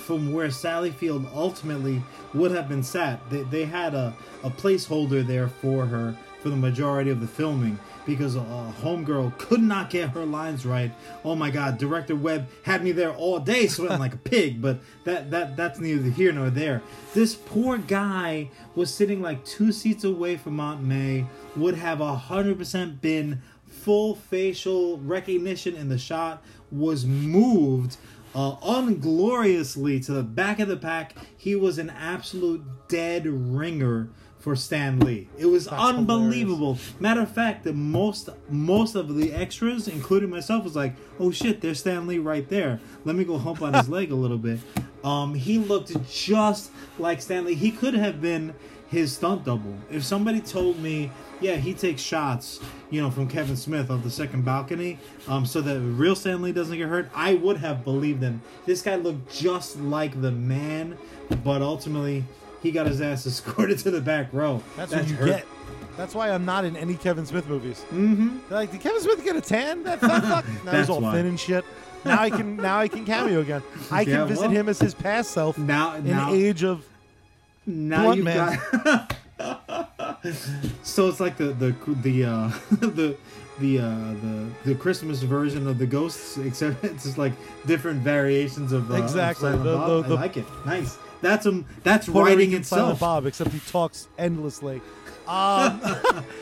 from where Sally Field ultimately would have been sat. They, they had a, a placeholder there for her for the majority of the filming because a homegirl could not get her lines right. Oh my god, director Webb had me there all day sweating like a pig, but that that that's neither here nor there. This poor guy was sitting like two seats away from Aunt May, would have a hundred percent been full facial recognition in the shot, was moved uh, ungloriously to the back of the pack. He was an absolute dead ringer for Stan Lee. It was That's unbelievable. Matter of fact, the most most of the extras, including myself, was like, "Oh shit, there's Stan Lee right there. Let me go hump on his leg a little bit." Um, he looked just like Stan Lee. He could have been his stunt double. If somebody told me, yeah, he takes shots, you know, from Kevin Smith off the second balcony, um, so that real Stan Lee doesn't get hurt, I would have believed them. This guy looked just like the man, but ultimately he got his ass escorted to the back row. That's That what you hurt. get. That's why I'm not in any Kevin Smith movies. Mm-hmm. They're like, did Kevin Smith get a tan? That fat fuck? Now That's he's all why. thin and shit. Now I can now I can cameo again. I can Yeah, visit well- him as his past self Now, in now, age of now Blunt you've man. got. so it's like the the the uh, the the uh, the the Christmas version of the ghosts, except it's just like different variations of uh, Exactly. Silent The- Bob. the- I like it. Nice. That's um. That's Puerto writing Rican Silent itself. Bob, except he talks endlessly. Um,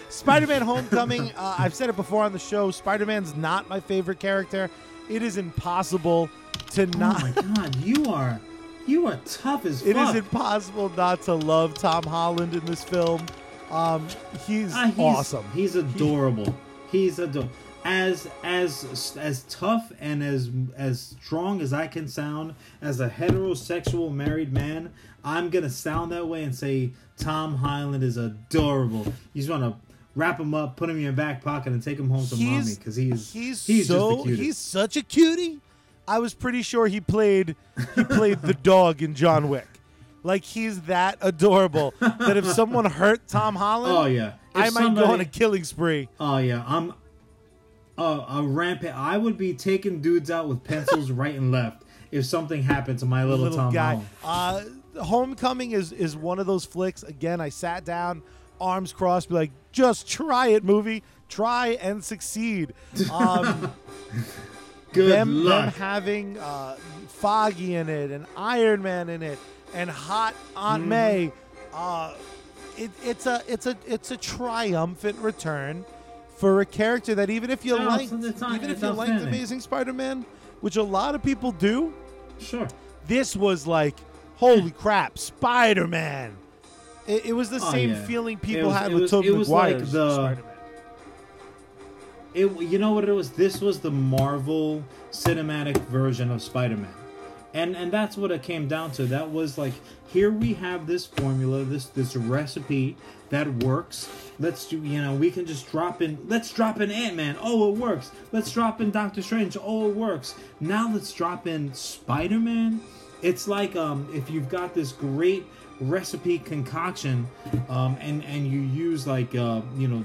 Spider-Man: Homecoming. Uh, I've said it before on the show. Spider-Man's not my favorite character. It is impossible to Oh not. my god, you are you are tough as It is fuck. impossible not to love Tom Holland in this film. Um, he's, Ah, he's awesome. He's adorable. He's adorable. As as as tough and as as strong as I can sound as a heterosexual married man, I'm gonna sound that way and say Tom Holland is adorable. You just want to wrap him up, put him in your back pocket, and take him home to mommy because he's he's, he's so he's such a cutie. I was pretty sure he played he played the dog in John Wick. Like he's that adorable that if someone hurt Tom Holland, oh yeah. I If might go on a killing spree. Oh yeah, I'm uh, a rampant. I would be taking dudes out with pencils right and left if something happened to my little, little Tom guy. Holland. Uh, Homecoming is is one of those flicks. Again, I sat down, arms crossed, be like, just try it, movie. Try and succeed. Um, Good them, them having uh, Foggy in it and Iron Man in it and Hot Aunt May. Uh, it, it's a it's a it's a triumphant return for a character that even if you No, liked it's- it's not- even if you liked outstanding. Amazing Spider-Man, which a lot of people do, Sure. this was like holy crap, Spider-Man. It, it was the Oh, same yeah. feeling people was- had it with was- Tobey was like the- Spider-Man. It you know what it was? This was the Marvel cinematic version of Spider-Man. And and that's what it came down to. That was like here we have this formula, this this recipe that works. Let's do you know, we can just drop in let's drop in Ant-Man. Oh, it works. Let's drop in Doctor Strange. Oh, it works. Now let's drop in Spider-Man. It's like um if you've got this great recipe concoction um and and you use like uh you know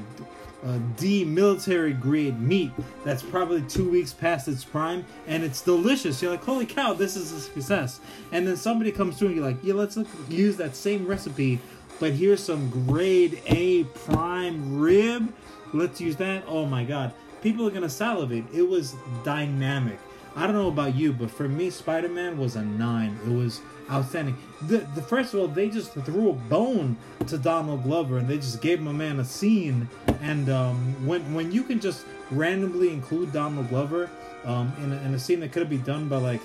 uh, D military grade meat that's probably two weeks past its prime and it's delicious. You're like, holy cow, this is a success. And then somebody comes through and you're like, yeah, let's look, use that same recipe, but here's some grade A prime rib. Let's use that. Oh my god, people are gonna salivate. It was dynamic. I don't know about you, but for me, Spider Man was a nine. It was outstanding. The, the first of all, they just threw a bone to Donald Glover, and they just gave a man a scene. And um, when when you can just randomly include Donald Glover um, in, a, in a scene that could have been done by like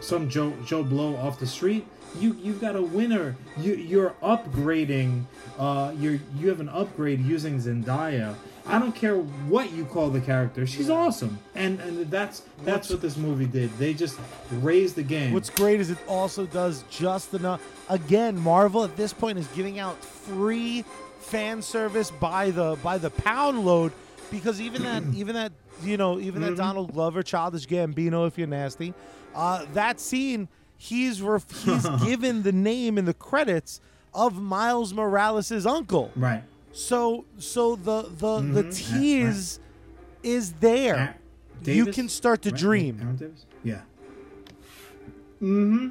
some Joe Joe Blow off the street, you you've got a winner. You you're upgrading. Uh, you you have an upgrade using Zendaya, I don't care what you call the character. She's awesome, and and that's that's what this movie did. They just raised the game. What's great is it also does just enough. Again, Marvel at this point is giving out free fan service by the by the pound load because even that even that you know even Mm-hmm. that Donald Glover childish Gambino if you're nasty, uh, that scene he's ref- he's given the name in the credits of Miles Morales' uncle. right? So so the the the Mhm. tease is there. Aaron you can start to Right? dream. Yeah. Mm-hmm.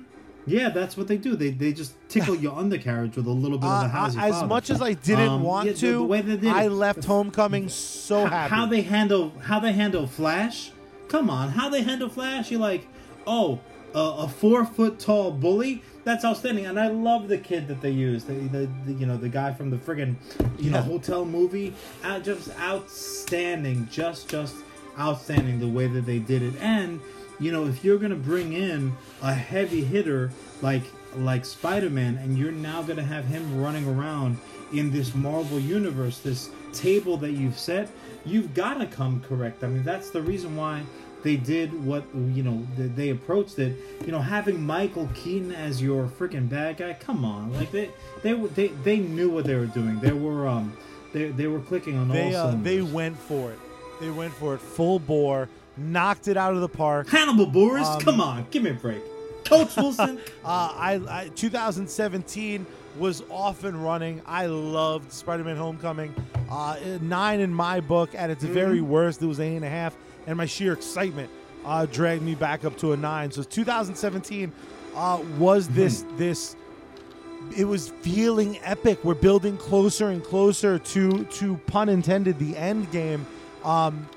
Yeah, that's what they do. They they just tickle your undercarriage with a little bit of Uh, the how's your as father? much as I didn't Um, want yeah, the- to, the way they did I left Homecoming so H- happy. How they handle how they handle Flash? Come on, how they handle Flash? You're like, oh, uh, a four foot tall bully. That's outstanding, and I love the kid that they use. The, the, the you know the guy from the friggin' you know Yeah. hotel movie. Uh, just outstanding, just just outstanding the way that they did it. And you know if you're gonna bring in a heavy hitter like like Spider Man, and you're now gonna have him running around in this Marvel universe, this table that you've set, you've got to come correct. I mean, that's the reason why they did what you know they, they approached it. You know, having Michael Keaton as your freaking bad guy. Come on, like they they they they knew what they were doing. They were um they they were clicking on they all uh, they went for it. They went for it full bore, knocked it out of the park. Hannibal Buress, Um, come on, give me a break. Coach Wilson, Uh, I, I 2017 was off and running. I loved Spider-Man: Homecoming. Uh, nine in my book. At its very worst, it was eight and a half, and my sheer excitement uh, dragged me back up to a nine. So 2017 uh, was this this. It was feeling epic. We're building closer and closer to to pun intended the end game. Um,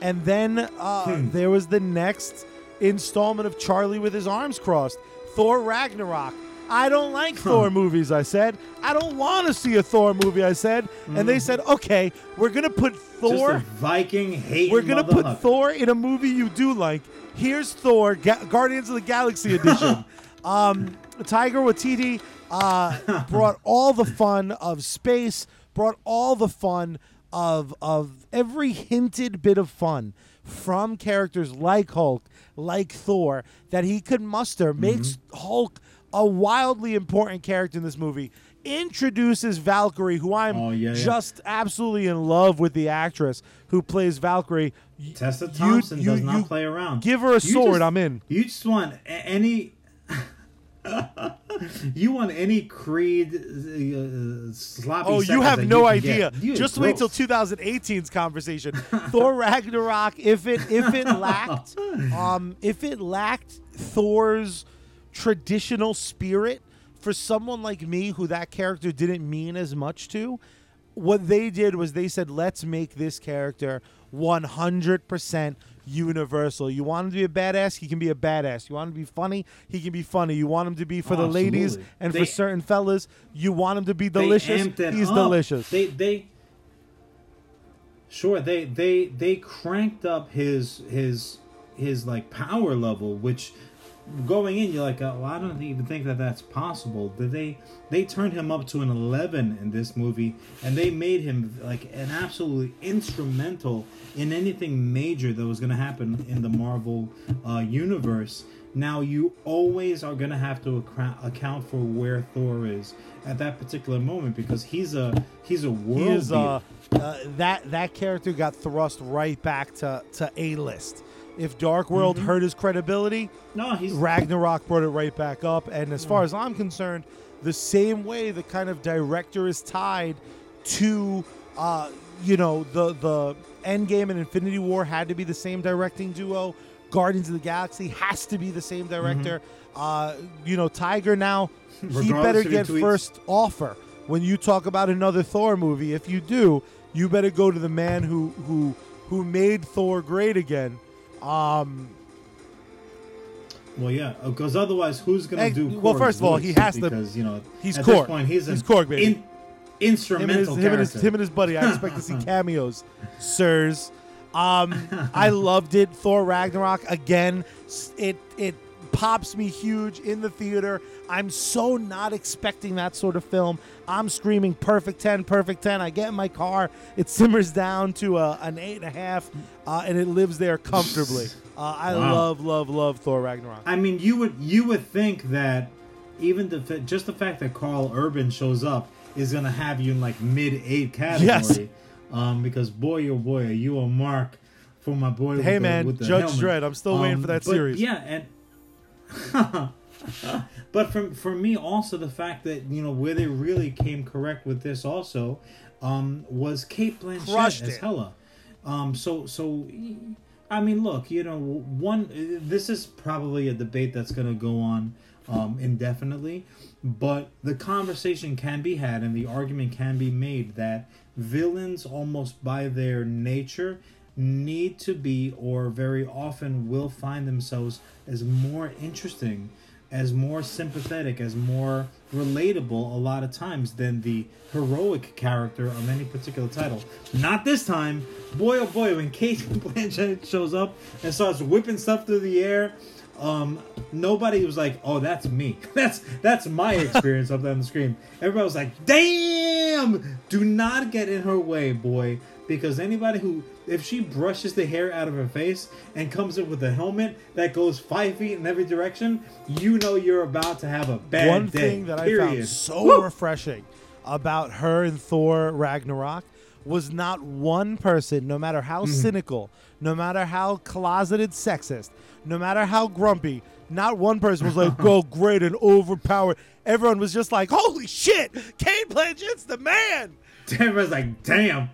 and then uh, there was the next installment of Charlie with his arms crossed, Thor Ragnarok. I don't like Thor movies, I said. I don't want to see a Thor movie, I said. And they said, okay, we're going to put Thor. Viking hate. We're going to put Thor in a movie you do like. Here's Thor, Ga- Guardians of the Galaxy edition. um, Taika Waititi uh, brought all the fun of space, brought all the fun of of every hinted bit of fun from characters like Hulk, like Thor, that he could muster, Mm-hmm. makes Hulk a wildly important character in this movie. Introduces Valkyrie, who I'm Oh, yeah, yeah. just absolutely in love with the actress who plays Valkyrie. Tessa you- Thompson you- does not you play around. Give her a You sword, just- I'm in. You just want any. you want any Creed uh, sloppy. Oh, you have no you idea. You Just wait till 2018's conversation. Thor Ragnarok. If it if it lacked, um, if it lacked Thor's traditional spirit for someone like me, who that character didn't mean as much to, what they did was they said, let's make this character 100% universal. You want him to be a badass, he can be a badass. You want him to be funny, he can be funny. You want him to be for Oh, the ladies and They- for certain fellas, you want him to be delicious. He's up. delicious. They they. Sure, they they they cranked up his his his like power level, which going in you're like, oh, well, I don't even think that that's possible. But they they turned him up to an eleven in this movie, and they made him like an absolutely instrumental in anything major that was going to happen in the Marvel uh, universe. Now you always are going to have to account for where Thor is at that particular moment because he's a he's a world he is uh, uh, that that character got thrust right back to to a list. If Dark World Mm-hmm. hurt his credibility, no, he's Ragnarok brought it right back up. And as far as I'm concerned, the same way the kind of director is tied to, uh, you know, the the Endgame and Infinity War had to be the same directing duo. Guardians of the Galaxy has to be the same director. Uh, you know, Taika now he Mm-hmm. Regardless better get tweets. first offer when you talk about another Thor movie. If you do, you better go to the man who who who made Thor great again. Um, well, yeah, because otherwise, who's going to do? well, first of all, he has to- because you know he's at Korg. this point he's, He's Korg, baby. in- him and, his, instrumental him, and his, him and his buddy. I expect to see cameos, sirs. Um, I loved it. Thor Ragnarok again. It it pops me huge in the theater. I'm so not expecting that sort of film. I'm screaming perfect 10, perfect 10. I get in my car, it simmers down to a, an eight and a half, uh, and it lives there comfortably. Uh, I Wow. love, love, love Thor Ragnarok. I mean, you would you would think that even the just the fact that Karl Urban shows up is gonna have you in like mid eight category. Yes. Um, because boy, oh boy, are you a mark for my boy? Hey, with man, the, Judge. Dredd, I'm still waiting Um, for that but series. Yeah, and but for for me also the fact that you know where they really came correct with this also um, was Cate Blanchett Crushed as it. Hela. Um, so so I mean, look, you know, one this is probably a debate that's going to go on um, indefinitely, but the conversation can be had and the argument can be made that villains almost by their nature need to be or very often will find themselves as more interesting as more sympathetic as more relatable a lot of times than the heroic character of any particular title. Not this time. Boy oh boy when Cate blanchett shows up and starts whipping stuff through the air um nobody was like oh that's me. That's that's my experience up there on the screen. Everybody was like damn! Do not get in her way boy because anybody who if she brushes the hair out of her face and comes in with a helmet that goes five feet in every direction you know you're about to have a bad One day thing that I found so Woo! refreshing about her and Thor Ragnarok was not one person, no matter how Mm-hmm. cynical, no matter how closeted sexist, no matter how grumpy, not one person was like, "Go great and overpowered." Everyone was just like, "Holy shit, Cate Blanchett's the man!" Everyone's like damn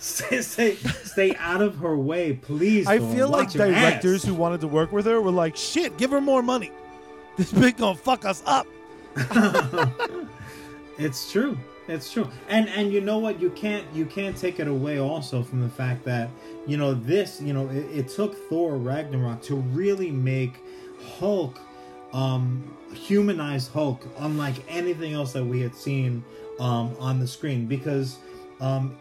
stay, stay, stay out of her way please I feel like directors ass. who wanted to work with her were like, "Shit, give her more money. This bitch gonna fuck us up." It's true. It's true. And and you know what? You can't you can't take it away also from the fact that you know this you know it, it took Thor Ragnarok to really make Hulk um humanize Hulk unlike anything else that we had seen um on the screen because um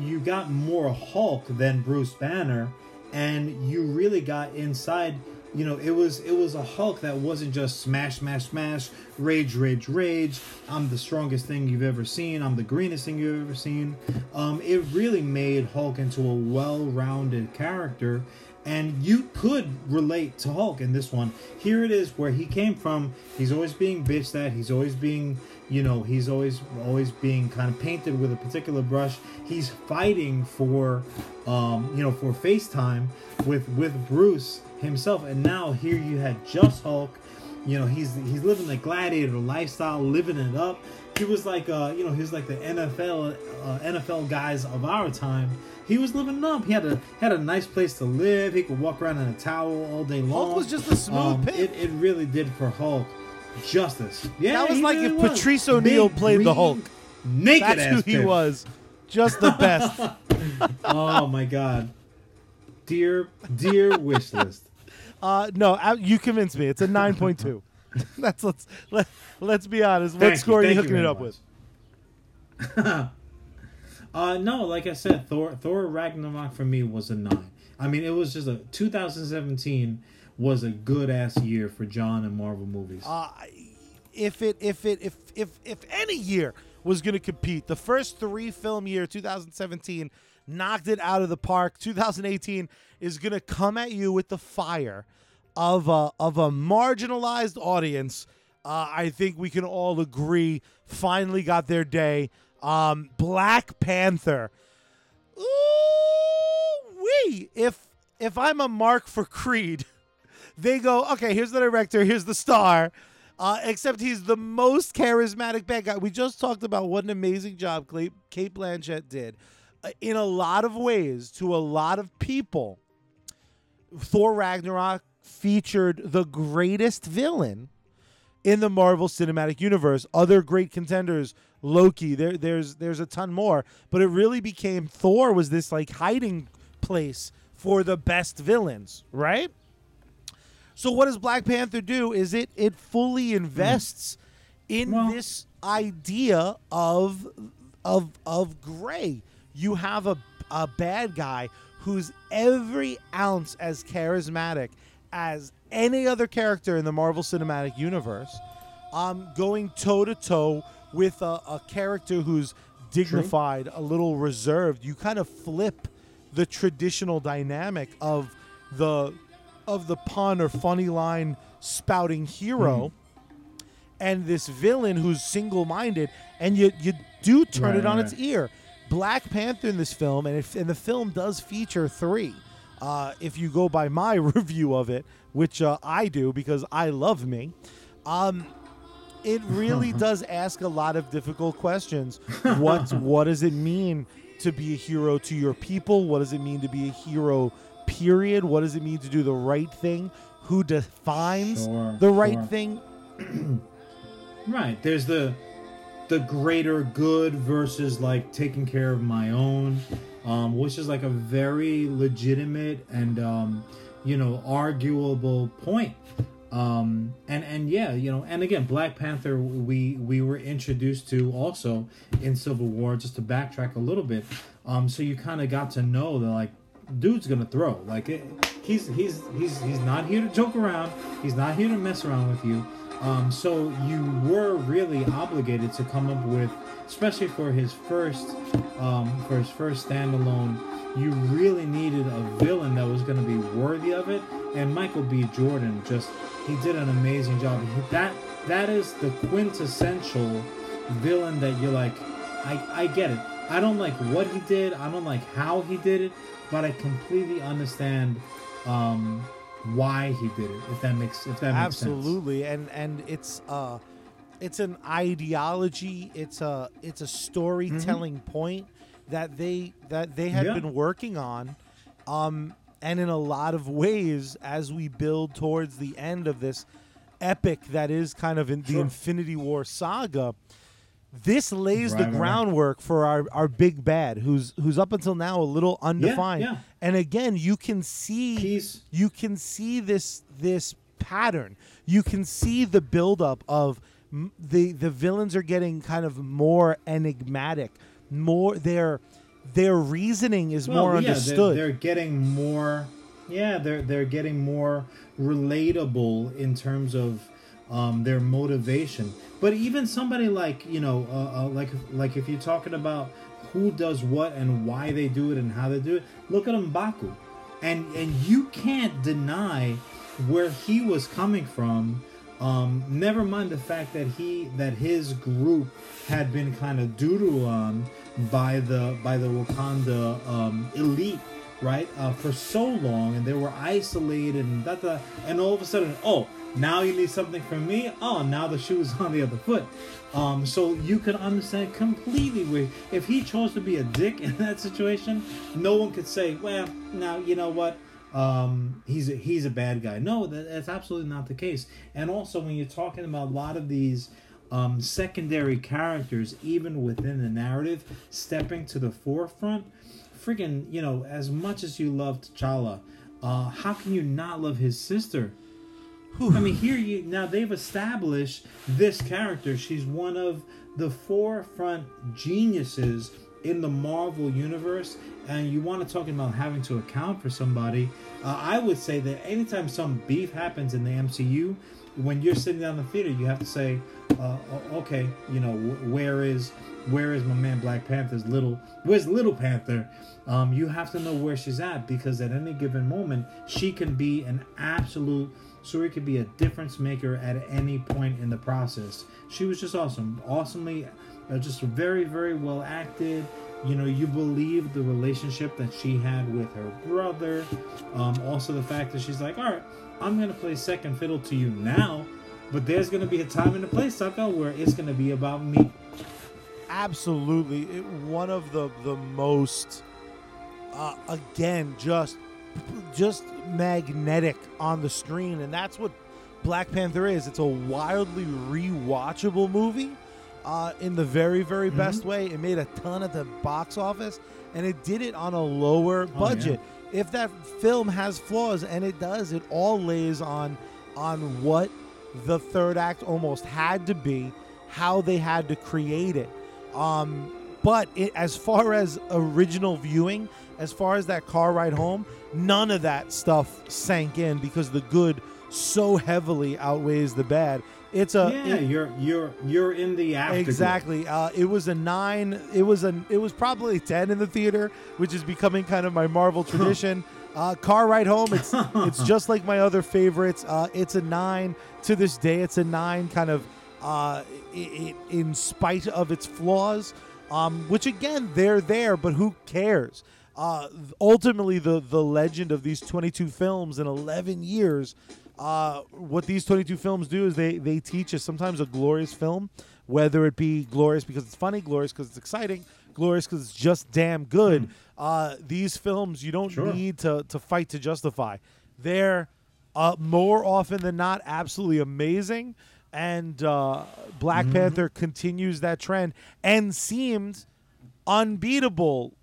you got more Hulk than Bruce Banner and you really got inside you know it was it was a hulk that wasn't just smash smash smash rage rage rage. I'm the strongest thing you've ever seen. I'm the greenest thing you've ever seen. Um, it really made hulk into a well-rounded character and you could relate to hulk in this one. Here it is where he came from. He's always being bitched at. He's always being you know he's always always being kind of painted with a particular brush. He's fighting for um you know for facetime with with bruce himself. And now here you had just hulk you know he's he's living the gladiator lifestyle living it up he was like uh you know he was like the nfl uh, nfl guys of our time he was living it up he had a had a nice place to live he could walk around in a towel all day long Hulk was just a smooth um, pimp. it, it really did for hulk justice yeah That was like really if was. Patrice O'Neal Big, played the Hulk. naked That's ass who he pimp. was. Just the best. oh my god dear dear wish list Uh, no, you convinced me. It's a nine point two. That's let's let, let's be honest. What Thank you, score are you hooking very it up much. with? Uh, no, like I said, Thor Thor Ragnarok for me was a nine. I mean, it was just a 2017 was a good ass year for John and Marvel movies. Uh, if it if it if if if any year was going to compete, the first three film year, 2017, knocked it out of the park. 2018 is going to come at you with the fire of a of a marginalized audience. Uh, I think we can all agree finally got their day. Um, Black Panther. Ooh wee! If if I'm a mark for Creed, they go, okay, here's the director, here's the star. Uh, except he's the most charismatic bad guy. We just talked about what an amazing job Cate, Blanchett did. Uh, in a lot of ways, to a lot of people, Thor Ragnarok featured the greatest villain in the Marvel Cinematic Universe. Other great contenders, Loki. There, there's there's a ton more, but it really became Thor was this like hiding place for the best villains, right? So what does Black Panther do? Is it it fully hmm. invests in Well- this idea of of of gray. You have a a bad guy who's every ounce as charismatic as any other character in the Marvel Cinematic Universe, um, going toe to toe with a, a character who's dignified, a little reserved. You kind of flip the traditional dynamic of the of the pun or funny line spouting hero and this villain who's single-minded and you you do turn Right, it on right. its ear black panther in this film and, if, and the film does feature three uh, if you go by my review of it which uh, i do because i love me um, it really does ask a lot of difficult questions what what does it mean to be a hero to your people what does it mean to be a hero period what does it mean to do the right thing who defines Sure, the right sure. thing Right. There's the the greater good versus like taking care of my own, um, which is like a very legitimate and um, you know arguable point. Um, and and yeah, you know, and again, Black Panther we we were introduced to also in Civil War. Just to backtrack a little bit, um, so you kind of got to know that like dude's gonna throw like it, he's he's he's he's not here to joke around. He's not here to mess around with you. Um, so you were really obligated to come up with, especially for his first, um, for his first standalone, you really needed a villain that was going to be worthy of it. And Michael B. Jordan just he did an amazing job. He- That that is the quintessential villain that you're like, I I get it. I don't like what he did. I don't like how he did it, but I completely understand um, why he did it. If that makes if that makes sense. absolutely and and it's uh it's an ideology it's a it's a storytelling point that they that they had Yeah. been working on um and in a lot of ways as we build towards the end of this epic that is kind of in the Sure. infinity war saga this lays Right, the right. groundwork for our, our big bad who's who's up until now a little undefined yeah. and again you can see He's you can see this this pattern. You can see the buildup of m- the the villains are getting kind of more enigmatic, more their their reasoning is more yeah, they're- understood. They're, getting more. Yeah, they're they're getting more relatable in terms of um, their motivation. But even somebody like you know, uh, uh, like like if you're talking about who does what and why they do it and how they do it, look at Mbaku, and and you can't deny where he was coming from. Um, never mind the fact that he that his group had been kind of doodled on by the by the Wakanda um, elite, right? Uh, for so long, and they were isolated and that, and all of a sudden, oh, now you need something from me. Oh, now the shoe is on the other foot. Um, so you can understand completely where if he chose to be a dick in that situation, no one could say, well, now you know what um he's a, he's a bad guy no that, that's absolutely not the case and also when you're talking about a lot of these um secondary characters even within the narrative stepping to the forefront freaking you know as much as you love T'Challa uh how can you not love his sister I mean, here you now they've established this character. She's one of the forefront geniuses in the Marvel universe, and you want to talk about having to account for somebody. Uh, I would say that anytime some beef happens in the MCU, when you're sitting down in the theater, you have to say, uh, "Okay, you know, wh- where is where is my man Black Panther's little? Where's Little Panther?" Um, you have to know where she's at because at any given moment, she can be an absolute Shuri could be a difference maker at any point in the process. She was just awesome, awesomely, uh, just very, very well acted. You know, you believe the relationship that she had with her brother. Um, also, the fact that she's like, all right, I'm to play second fiddle to you now, but there's going to be a time and a place, Sucker, where it's going to be about me. Absolutely, it, one of the the most uh, again just just magnetic on the screen, and that's what Black Panther is. It's a wildly rewatchable movie uh, in the very very best way. It made a ton at the box office, and it did it on a lower yeah. budget. If that film has flaws, and it does, it all lays on on what the third act almost had to be, how they had to create it. Um, but it, as far as original viewing, as far as that car ride home, none of that stuff sank in because the good so heavily outweighs the bad. It's a yeah, it- you're you're you're in the afterglow. Exactly. Uh, it was a nine. It was a. It was probably ten in the theater, which is becoming kind of my Marvel tradition. Uh, car ride home. It's it's just like my other favorites. Uh, it's a nine to this day. It's a nine, kind of uh, i i in spite of its flaws. Um, which again, they're there, but who cares? Uh, ultimately, the the legend of these 22 films in 11 years uh, what these 22 films do is they they teach us sometimes a glorious film whether it be glorious because it's funny glorious because it's exciting glorious because it's just damn good. Uh, these films you don't Sure. need to, to fight to justify. They're uh, more often than not absolutely amazing and uh, black panther continues that trend and seemed unbeatable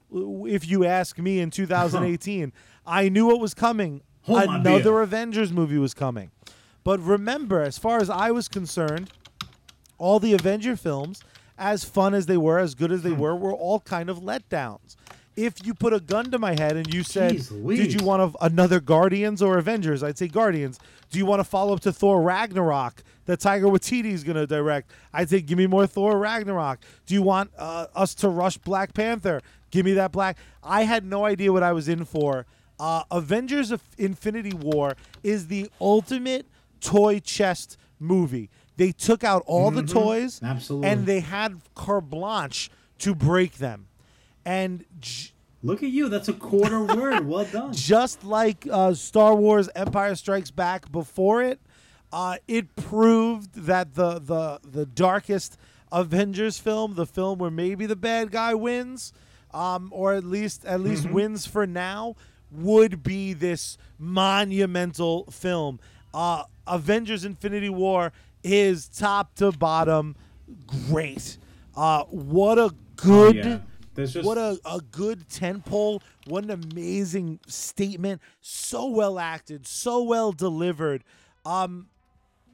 if you ask me in 2018 i knew what was coming. Another avengers movie was coming. But remember as far as i was concerned all the avenger films as fun as they were as good as they Hmm. were were all kind of letdowns. If you put a gun to my head and you said Jeez did you want a, another guardians or avengers? I'd say guardians. Do you want to follow up to thor ragnarok that Taika Waititi is going to direct? I'd say give me more thor ragnarok. Do you want uh, us to rush black panther? Give me that black. I had no idea what i was in for. Uh, avengers of infinity war is the ultimate toy chest movie they took out all the toys Mm-hmm. Absolutely. and they had carte blanche to break them and j- Look at you. That's a quarter word. Well done. just like uh, Star Wars Empire Strikes Back before it, uh, it proved that the, the the darkest Avengers film, the film where maybe the bad guy wins, um, or at least at least wins for now, would be this monumental film. Uh, Avengers: Infinity War is top to bottom great. Uh, what a good. yeah. Just- what a, a good tentpole. What an amazing statement. So well acted, so well delivered. Um,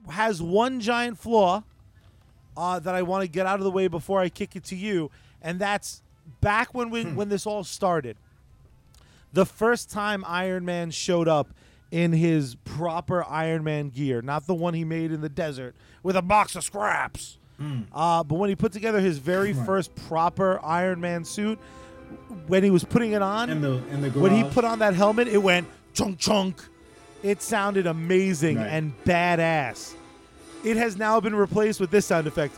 has one giant flaw uh, that I want to get out of the way before I kick it to you, and that's back when we, when this all started. The first time Iron Man showed up in his proper Iron Man gear, not the one he made in the desert with a box of scraps. Uh, but when he put together his very first proper Iron Man suit, when he was putting it on, the in the when he put on that helmet, it went chunk chunk. It sounded amazing Right. and badass. It has now been replaced with this sound effect.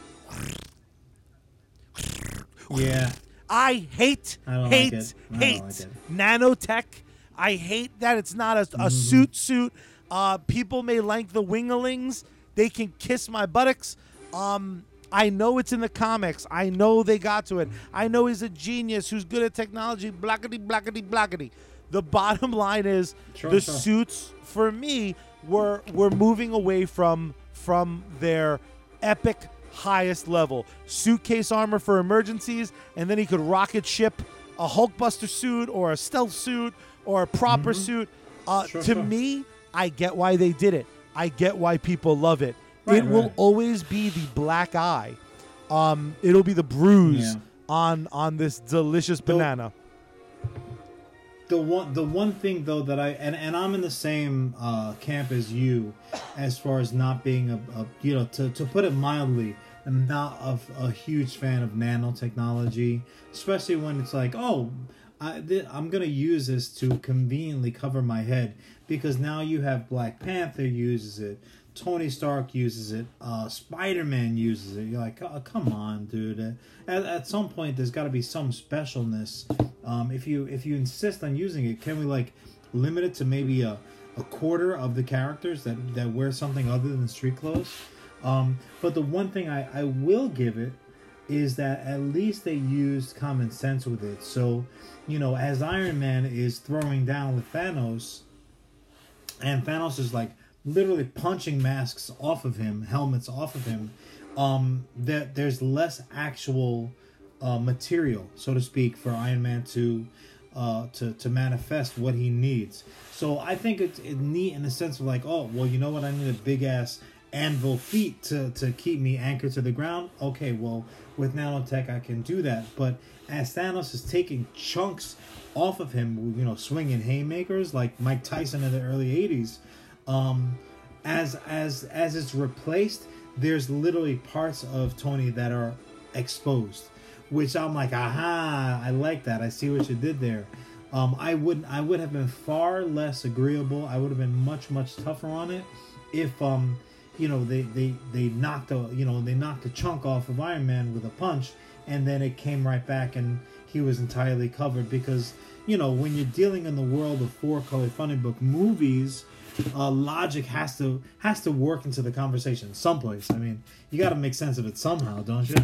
yeah. I hate, I like hate. I hate like nanotech. I hate that it's not a, a Mm-hmm. suit suit. Uh, people may like the winglings. They can kiss my buttocks. Um, I know it's in the comics. I know they got to it. I know he's a genius who's good at technology. Blackety, blackety, blackety. The bottom line is Sure, the sure. suits for me were were moving away from from their epic highest level suitcase armor for emergencies and then he could rocket ship a hulkbuster suit or a stealth suit or a proper suit uh, Mm-hmm. Sure, to sure. me i get why they did it i get why people love it Right, it will always be the black eye um, it'll be the bruise Yeah. on on this delicious banana the one the one thing though that I and, and I'm in the same uh, camp as you as far as not being a, a you know to, to put it mildly I'm not a, a huge fan of nanotechnology especially when it's like oh I, th- I'm gonna use this to conveniently cover my head because now you have Black Panther uses it Tony Stark uses it uh, Spider-Man uses it. You're like oh, come on dude. At, at some point there's got to be some specialness. Um, if you if you insist on using it can we like limit it to maybe a, a quarter of the characters that that wear something other than street clothes? Um, but the one thing I, I will give it is that at least they used common sense with it so you know as iron man is throwing down with thanos and Thanos is like literally punching masks off of him, helmets off of him. Um, that there's less actual uh, material, so to speak, for Iron Man to uh, to to manifest what he needs. So I think it's it neat in the sense of like, oh, well, you know what? I need a big ass anvil feet to to keep me anchored to the ground. Okay, well with nanotech I can do that. But as Thanos is taking chunks off of him, you know, swinging haymakers like Mike Tyson in the early '80s, um, as as as it's replaced, there's literally parts of Tony that are exposed, which I'm like, aha, I like that. I see what you did there. Um, I wouldn't. I would have been far less agreeable. I would have been much much tougher on it if um you know they they they knocked a you know they knocked a chunk off of Iron Man with a punch and then it came right back and he was entirely covered because you know when you're dealing in the world of four color funny book movies uh, logic has to has to work into the conversation someplace. I mean, you got to make sense of it somehow, don't you?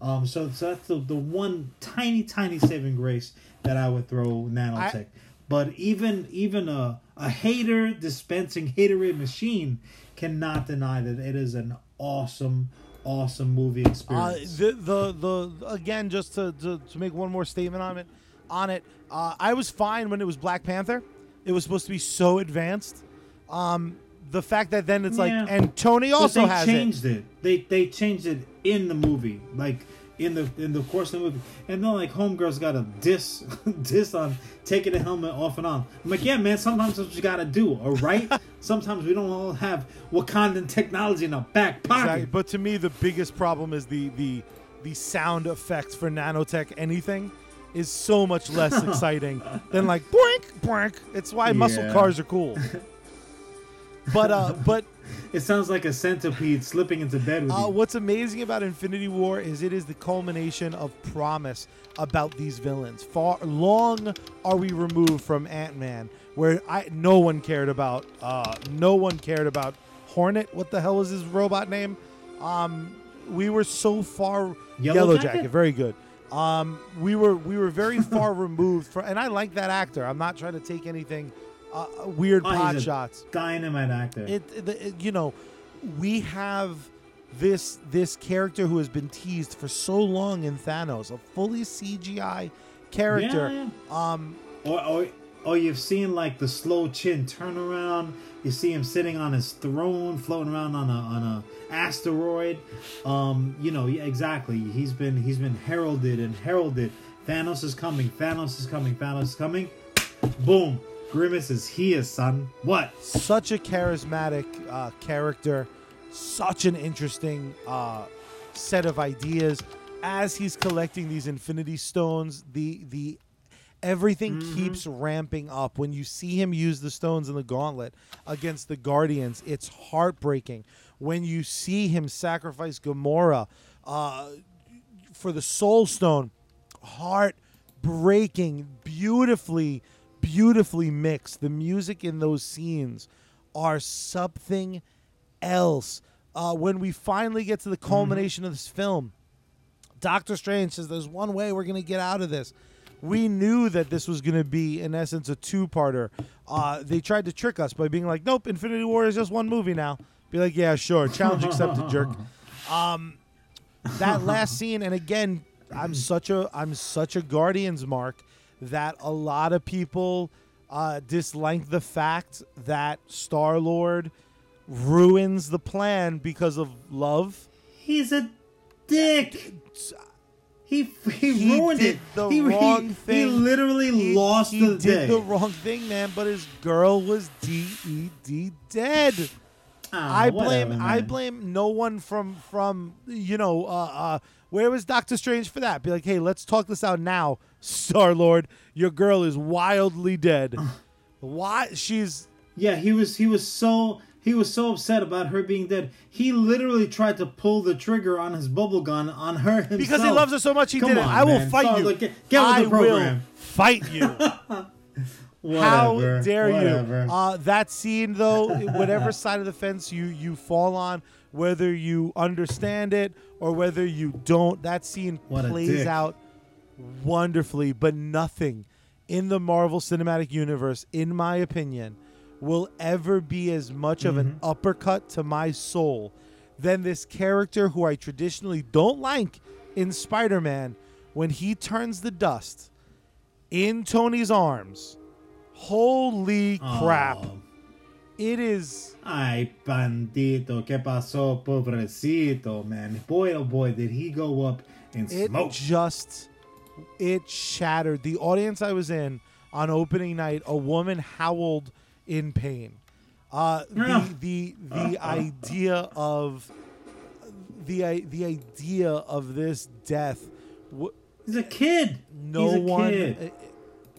Um, so, so that's the, the one tiny, tiny saving grace that I would throw nanotech. I, but even even a a hater dispensing haterade machine cannot deny that it is an awesome awesome movie experience. Uh, the, the the again just to, to, to make one more statement on it on it. Uh, I was fine when it was Black Panther. It was supposed to be so advanced. Um, the fact that then it's yeah. like, and Tony also but they has changed it. it. They they changed it in the movie, like in the in the course of the movie, and then like Homegirl's got a diss diss on taking the helmet off and on. I'm like, yeah, man. Sometimes that's what you gotta do. All right. sometimes we don't all have Wakandan technology in our back pocket. Exactly. But to me, the biggest problem is the the the sound effects for nanotech anything is so much less exciting than like boink boink. It's why yeah. muscle cars are cool. But uh, but it sounds like a centipede slipping into bed with uh, you. What's amazing about Infinity War is it is the culmination of promise about these villains. Far long are we removed from Ant Man, where I no one cared about. Uh, no one cared about Hornet. What the hell was his robot name? Um, we were so far. Yellow, Yellow Jacket? Jacket? Very good. Um, we were we were very far removed from, and I like that actor. I'm not trying to take anything uh, weird oh, pot shots. Dynamite actor. It, it, you know, we have this this character who has been teased for so long in Thanos, a fully CGI character. Yeah. Um, or, or or you've seen like the slow chin turn around. You see him sitting on his throne, floating around on a on a asteroid. Um, you know, yeah, exactly. He's been he's been heralded and heralded. Thanos is coming. Thanos is coming. Thanos is coming. Boom. Grimace is here, son. What? Such a charismatic uh, character, such an interesting uh, set of ideas. As he's collecting these Infinity Stones, the the everything mm-hmm. keeps ramping up. When you see him use the stones in the gauntlet against the Guardians, it's heartbreaking. When you see him sacrifice Gamora uh, for the Soul Stone, heartbreaking, beautifully beautifully mixed. The music in those scenes are something else. Uh, when we finally get to the mm-hmm. culmination mm-hmm. of this film, Doctor Strange says, "There's one way we're gonna get out of this." We knew that this was going to be, in essence, a two-parter. Uh, they tried to trick us by being like, "Nope, Infinity War is just one movie now." Be like, "Yeah, sure, challenge accepted, jerk." Um, that last scene, and again, I'm such a I'm such a Guardians mark that a lot of people uh, dislike the fact that Star Lord ruins the plan because of love. He's a dick. He he, he ruined it. The he, wrong he, thing. He literally he, lost he the did day. the wrong thing, man. But his girl was D E D dead. Oh, I blame whatever, I blame no one from from you know uh, uh, where was Doctor Strange for that? Be like, hey, let's talk this out now, Star Lord. Your girl is wildly dead. Why she's Yeah, he was he was so he was so upset about her being dead. He literally tried to pull the trigger on his bubble gun on her himself. Because he loves her so much he Come did on, it. I will fight you. look, get, get I with the program. will fight you. How dare whatever. you? Uh, that scene, though, whatever side of the fence you you fall on, whether you understand it or whether you don't, that scene what plays out wonderfully. But nothing in the Marvel Cinematic Universe, in my opinion, will ever be as much of an Mm-hmm. uppercut to my soul than this character who I traditionally don't like in Spider Man when he turns the dust in Tony's arms. Holy crap. Oh. it is Ay, bandito, que pasó, pobrecito, man. Boy, oh boy, did he go up in it smoke. just it shattered the audience I was in on opening night. A woman howled in pain. Uh, the the the idea of the the idea of this death. w- He's a kid. No He's a one. Kid.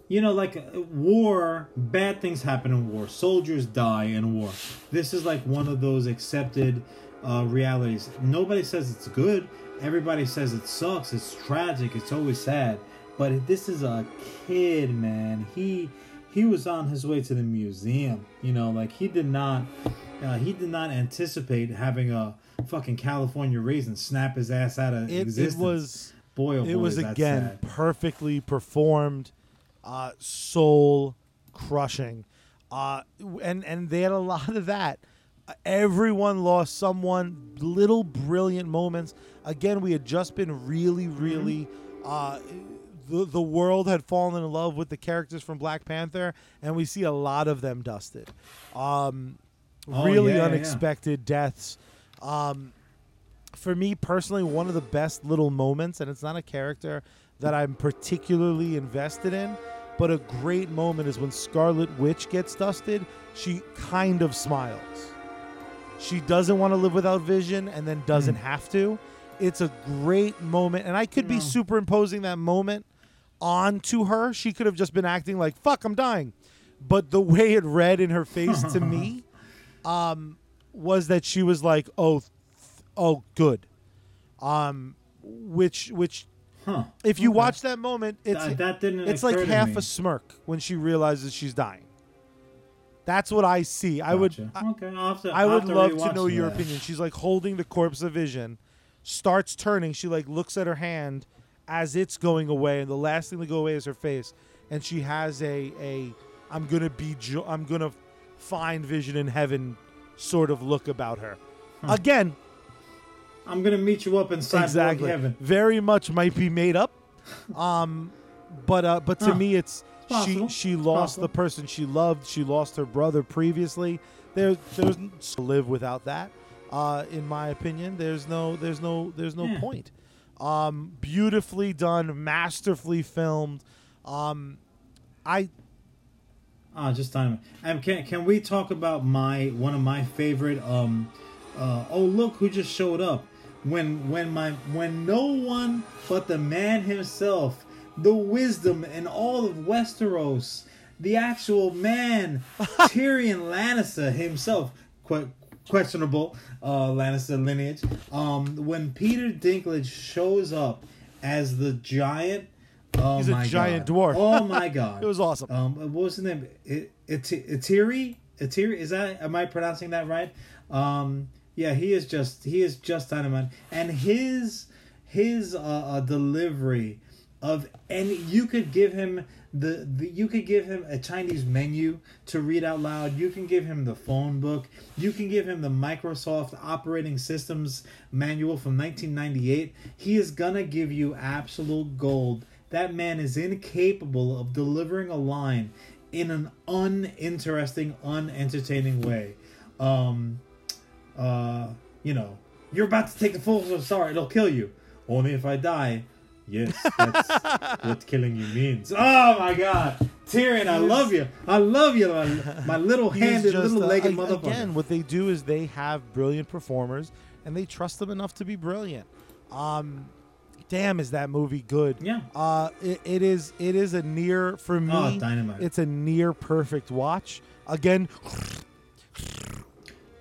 You know, like uh, war, bad things happen in war. Soldiers die in war. This is like one of those accepted uh, realities. Nobody says it's good. Everybody says it sucks. It's tragic. It's always sad. But this is a kid, man. He he was on his way to the museum. You know, like he did not uh, he did not anticipate having a fucking California raisin snap his ass out of It, it existence. was boy, oh boy, it was again sad. perfectly performed, uh, soul crushing, uh, and and they had a lot of that. Everyone lost someone. Little brilliant moments. Again, we had just been really, Mm-hmm. really. Uh, the, the world had fallen in love with the characters from Black Panther, and we see a lot of them dusted. Um, Oh, really yeah, yeah, yeah. unexpected deaths. Um, for me personally, one of the best little moments, and it's not a character that I'm particularly invested in, but a great moment is when Scarlet Witch gets dusted. She kind of smiles. She doesn't want to live without vision and then doesn't have to. It's a great moment, and I could be superimposing that moment onto her. She could have just been acting like, fuck, I'm dying. But the way it read in her face to me um, was that she was like, oh, th- oh, good. Um, which, which, Huh. if you Okay. watch that moment, it's Th- that didn't it's like half me. a smirk when she realizes she's dying. That's what I see. I would, I, okay, I'll have to, I I'll would have to love to rewatch know your that. opinion. She's like holding the corpse of Vision, starts turning. She like looks at her hand as it's going away, and the last thing to go away is her face. And she has a a I'm gonna be jo- I'm gonna find Vision in heaven sort of look about her. Again, I'm gonna meet you up in cyborg exactly. heaven. Very much might be made up. Um, but uh, but to Huh. me, it's Possible. she she lost Possible. the person she loved. She lost her brother previously. There there's to live without that. Uh, in my opinion, there's no there's no there's no Yeah. point. Um, beautifully done, masterfully filmed. Um, I Ah, just time. And can can we talk about my one of my favorite? Um, uh, oh look who just showed up. When when my when no one but the man himself, the wisdom in all of Westeros, the actual man, Tyrion Lannister himself, que- questionable uh, Lannister lineage. Um, when Peter Dinklage shows up as the giant. Oh He's a giant God. dwarf. Oh my god! it was awesome. Um, what was his name? It, it, Itiri? Itiri? Is that? Am I pronouncing that right? Um, yeah, he is just he is just dynamite, and his his uh, uh, delivery of and you could give him the, the you could give him a Chinese menu to read out loud. You can give him the phone book. You can give him the Microsoft operating systems manual from 1998. He is gonna give you absolute gold. That man is incapable of delivering a line in an uninteresting, unentertaining way. Um, uh, you know, you're about to take the full sorry, it'll kill you. Only if I die. Yes, that's what killing you means. Oh my god. Tyrion, I love you. I love you, my, my little He is handed, just, little uh, motherfucker. Again, what they do is they have brilliant performers and they trust them enough to be brilliant. Um, damn, is that movie good? Yeah. Uh, it, it is. It is a near for me. Oh, dynamite. It's a near perfect watch. Again,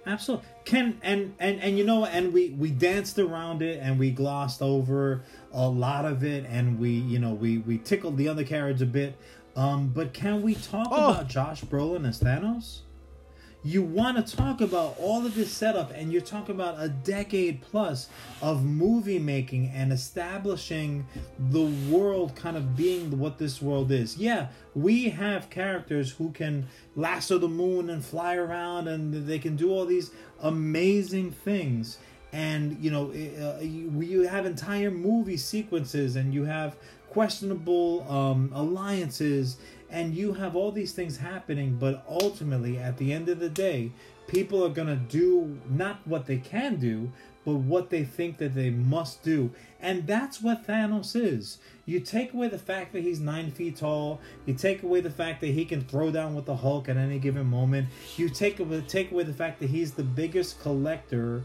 Absolutely. Can and and and you know and we we danced around it and we glossed over a lot of it and we you know we we tickled the undercarriage a bit. Um, but can we talk Oh. about Josh Brolin as Thanos? You want to talk about all of this setup, and you're talking about a decade plus of movie making and establishing the world kind of being what this world is. Yeah, we have characters who can lasso the moon and fly around, and they can do all these amazing things. And you know, uh, you, you have entire movie sequences, and you have questionable um, alliances and you have all these things happening, but ultimately, at the end of the day, people are gonna do not what they can do, but what they think that they must do. And that's what Thanos is. You take away the fact that he's nine feet tall. You take away the fact that he can throw down with the Hulk at any given moment. You take away take away the fact that he's the biggest collector.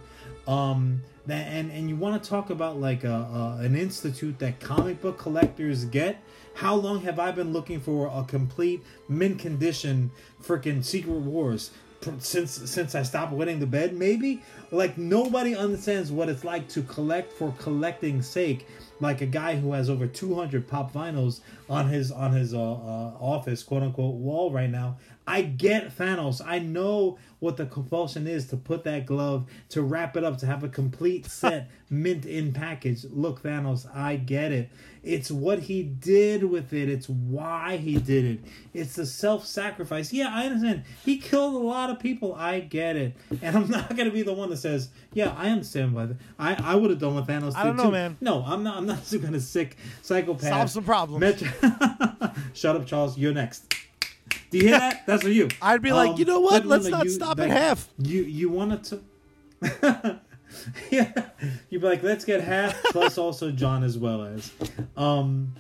Um, that and and you want to talk about like a, a an institute that comic book collectors get. How long have I been looking for a complete mint condition freaking Secret Wars? since since I stopped wetting the bed, maybe like nobody understands what it's like to collect for collecting's sake. Like a guy who has over 200 pop vinyls on his on his uh, uh, office quote unquote wall right now. I get Thanos. I know what the compulsion is to put that glove, to wrap it up, to have a complete set mint in package. Look, Thanos, I get it. It's what he did with it. It's why he did it. It's the self sacrifice. Yeah, I understand. He killed a lot of people. I get it. And I'm not gonna be the one that says, "Yeah, I understand why." The, I I would have done what Thanos did I don't know, too. man. No, I'm not. I'm not some kind of sick psychopath. Solve some problems. Metro- Shut up, Charles. You're next. Do you hear that? That's for you. I'd be like, Um, you know what? Let's no, not you- stop like, at half. You you wanted to. yeah, you'd be like, let's get half plus also John as well as. Um,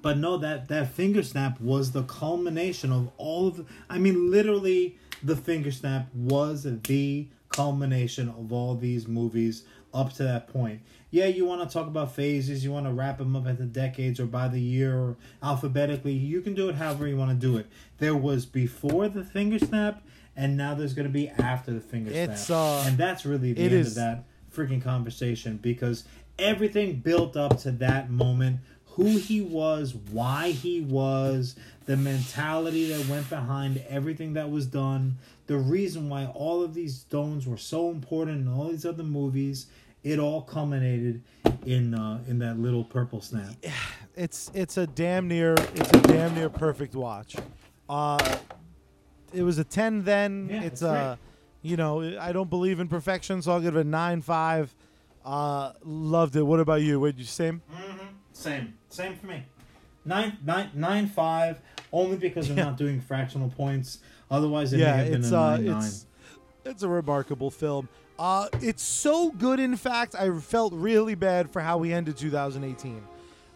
but no, that that finger snap was the culmination of all of. I mean, literally, the finger snap was the culmination of all these movies up to that point. Yeah, you want to talk about phases, you want to wrap them up at the decades or by the year or alphabetically. You can do it however you want to do it. There was before the finger snap, and now there's going to be after the finger It's, snap, uh, and that's really the end is- of that freaking conversation because everything built up to that moment who he was why he was the mentality that went behind everything that was done the reason why all of these stones were so important in all these other movies it all culminated in uh, in that little purple snap it's it's a damn near it's a damn near perfect watch. Uh, it was a ten then. Yeah, it's a, you know, I don't believe in perfection, so I'll give it a nine five. Uh, loved it. What about you? What did you say? same same for me nine nine nine five only because we're Yeah. not doing fractional points otherwise it may have been a uh, nine nine it's it's a remarkable film. Uh, it's so good. In fact, I felt really bad for how we ended 2018.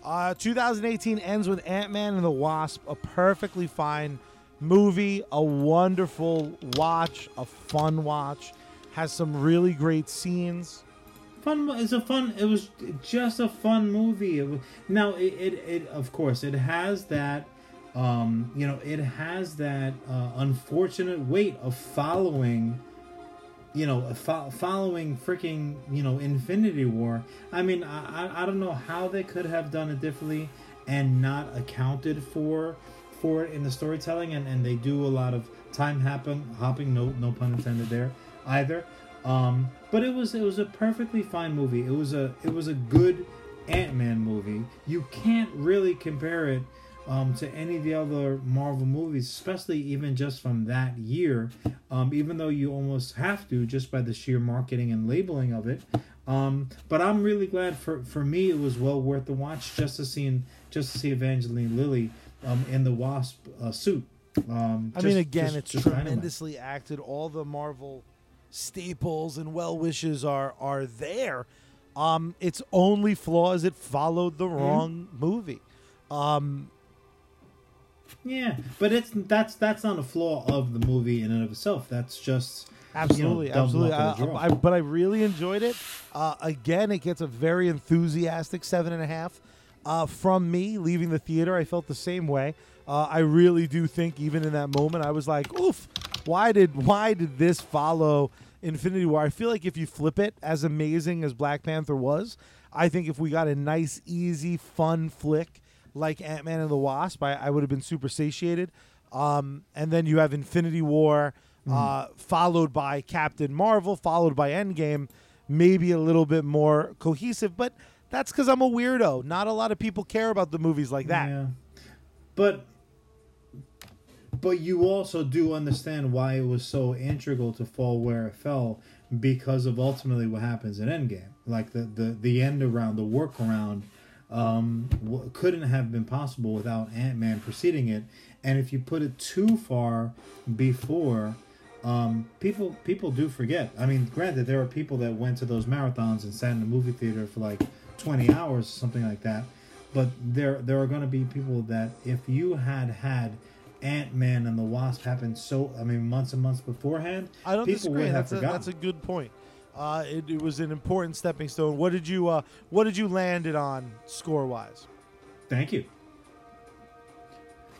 Uh, 2018 ends with Ant Man and the Wasp, a perfectly fine movie, a wonderful watch, a fun watch, has some really great scenes. fun it's a fun it was just a fun movie it now it, it it of course it has that um you know it has that uh, unfortunate weight of following you know fo- following freaking you know infinity war i mean I, I don't know how they could have done it differently and not accounted for for it in the storytelling and and they do a lot of time happen hopping no no pun intended there either. Um but it was it was a perfectly fine movie. It was a it was a good ant-man movie. You can't really compare it um, to any of the other Marvel movies, especially even just from that year. Um, even though you almost have to just by the sheer marketing and labeling of it. Um, but I'm really glad for for me it was well worth the watch just to see just to see Evangeline Lilly um, in the Wasp uh, suit. Um, I just- mean, again, just- it's just dynamite. tremendously acted. All the Marvel staples and well wishes are are there. Um, its only flaw is it followed the wrong movie. Um, Yeah, but it's that's that's not a flaw of the movie in and of itself. That's just Absolutely, absolutely. luck of the I. I, but I really enjoyed it. Uh, again, it gets a very enthusiastic seven and a half uh, from me. Leaving the theater, I felt the same way. Uh, I really do think, even in that moment, I was like, "Oof! Why did why did this follow Infinity War?" I feel like if you flip it, as amazing as Black Panther was, I think if we got a nice, easy, fun flick like Ant Man and the Wasp, I, I would have been super satiated. Um, and then you have Infinity War, uh, followed by Captain Marvel, followed by Endgame, maybe a little bit more cohesive. But that's because I'm a weirdo. Not a lot of people care about the movies like that. Yeah. But but you also do understand why it was so integral to fall where it fell because of ultimately what happens in Endgame. Like the the, the end around, the work around um, w- couldn't have been possible without Ant Man preceding it. And if you put it too far before, um, people people do forget. I mean, granted, there are people that went to those marathons and sat in the movie theater for like twenty hours, something like that. But there there are going to be people that if you had had Ant Man and the Wasp happen so I mean months and months beforehand, I don't people disagree. would have That's a, forgotten. that's a good point. Uh, it, it was an important stepping stone. What did you uh, What did you land it on score wise? Thank you.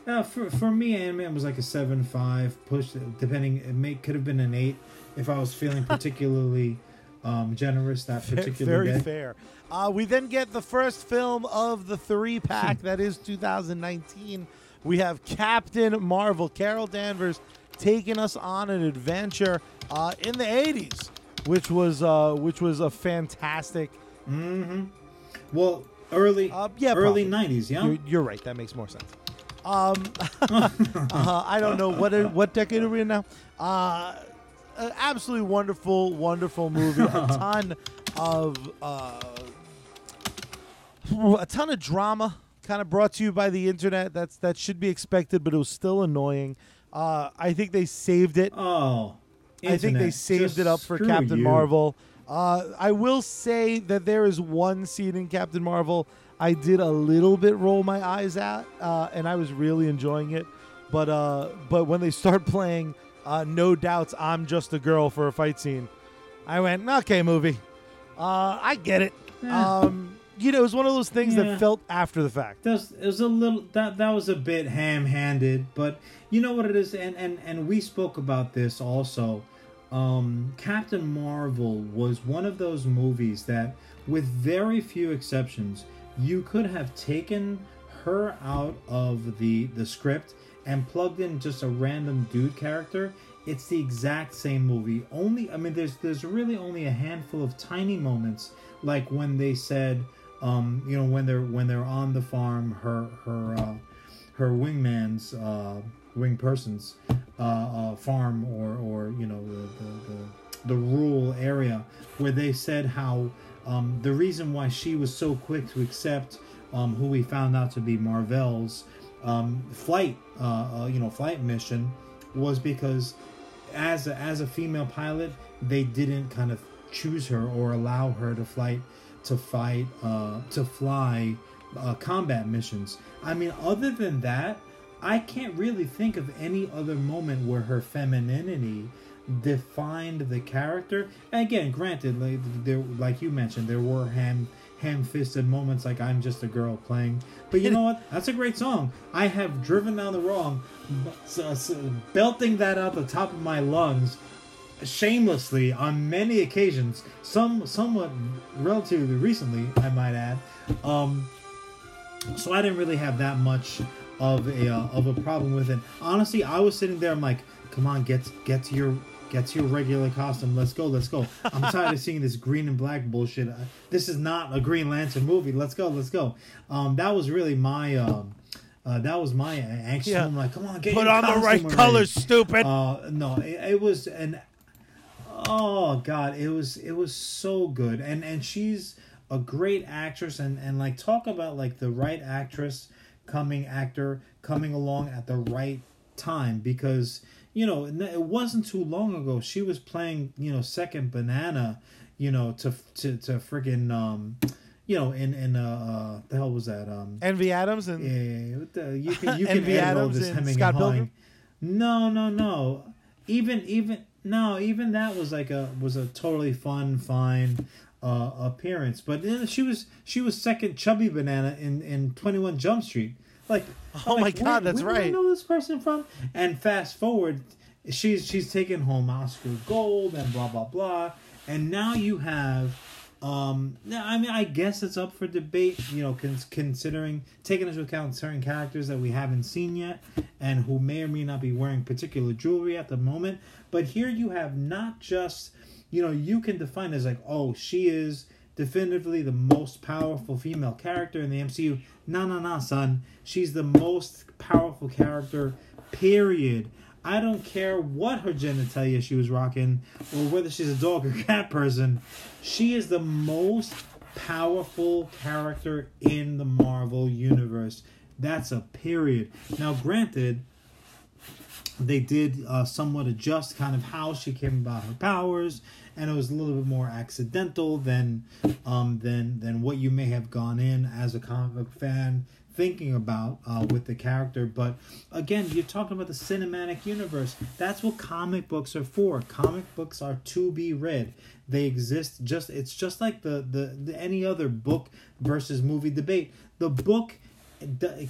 Uh, for for me, Ant Man was like a seven five. push. depending, it may could have been an eight if I was feeling particularly um, generous that particular Very day. fair. Uh, we then get the first film of the three pack that is 2019. We have Captain Marvel, Carol Danvers, taking us on an adventure uh, in the 80s, which was uh, which was a fantastic. Mm-hmm. Well, early, Uh, yeah, early nineties, yeah. You're, you're right. That makes more sense. Um, uh, I don't know what what decade are we in now. Uh, absolutely wonderful, wonderful movie. A ton of uh, a ton of drama, kind of brought to you by the internet. That's that should be expected, but it was still annoying. Uh, I think they saved it. Oh, I think they saved just it up for Captain you. Marvel. Uh, I will say that there is one scene in Captain Marvel I did a little bit roll my eyes at, uh, and I was really enjoying it. But uh, but when they start playing, uh, No Doubt's, I'm just a girl for a fight scene. I went, okay, movie. Uh, I get it. Yeah. Um, you know, it was one of those things Yeah. that felt after the fact. That's it was a little that that was a bit ham-handed, but you know what it is, and and and we spoke about this also. Um, Captain Marvel was one of those movies that, with very few exceptions, you could have taken her out of the the script and plugged in just a random dude character. It's the exact same movie. Only I mean, there's there's really only a handful of tiny moments, like when they said um, you know when they're when they're on the farm her her uh, her wingman's uh, wing person's uh, uh, farm or or you know the the, the, the rural area where they said how um, the reason why she was so quick to accept um, who we found out to be Mar-Vell's um, flight uh, uh, you know flight mission was because as a, as a female pilot they didn't kind of choose her or allow her to flight to fight uh, to fly uh, combat missions. I mean, other than that, I can't really think of any other moment where her femininity defined the character. And again, granted, like there, like you mentioned, there were ham ham-fisted moments like I'm just a girl playing. But you know what? That's a great song. I have driven down the wrong, s- s- belting that out the top of my lungs shamelessly on many occasions, some somewhat relatively recently, I might add. Um, so I didn't really have that much of a uh, of a problem with it. Honestly, I was sitting there. I'm like, come on, get get to your get to your regular costume. Let's go, let's go. I'm tired of seeing this green and black bullshit. Uh, This is not a Green Lantern movie. Let's go, let's go. Um, that was really my. Um, uh, that was my anxious. Yeah. I'm like, come on, get Put on the right already." colors, stupid. Uh, no, it, it was an oh god, it was it was so good, and and she's a great actress, and and like talk about like the right actress coming actor coming along at the right time because you know it wasn't too long ago she was playing you know second banana you know to to to friggin' um you know in in uh, uh the hell was that um Envy Adams and yeah, what the, you can you can Envy edit all Adams this and hemming Scott and hawing. Pilgrim? No, no, no. Even even no, even that was like a was a totally fun, fine uh, appearance. But then she was she was second chubby banana in in Twenty One Jump Street. Like, Oh I'm my like, God, where- that's where do I right. know this person from? And fast forward, she's she's taken home Oscar gold and blah blah blah. And now you have um, yeah, I mean, I guess it's up for debate. You know, cons- considering taking into account certain characters that we haven't seen yet, and who may or may not be wearing particular jewelry at the moment. But here you have not just, you know, you can define as like, oh, she is definitively the most powerful female character in the MCU. No, no, no, son. She's the most powerful character. Period. I don't care what her genitalia she was rocking, or whether she's a dog or cat person. She is the most powerful character in the Marvel universe. That's a period. Now, granted, they did uh, somewhat adjust kind of how she came about her powers, and it was a little bit more accidental than um, than than what you may have gone in as a comic book fan thinking about uh, with the character. But again, you're talking about the cinematic universe. That's what comic books are for. Comic books are to be read. They exist just. It's just like the the, the any other book versus movie debate. The book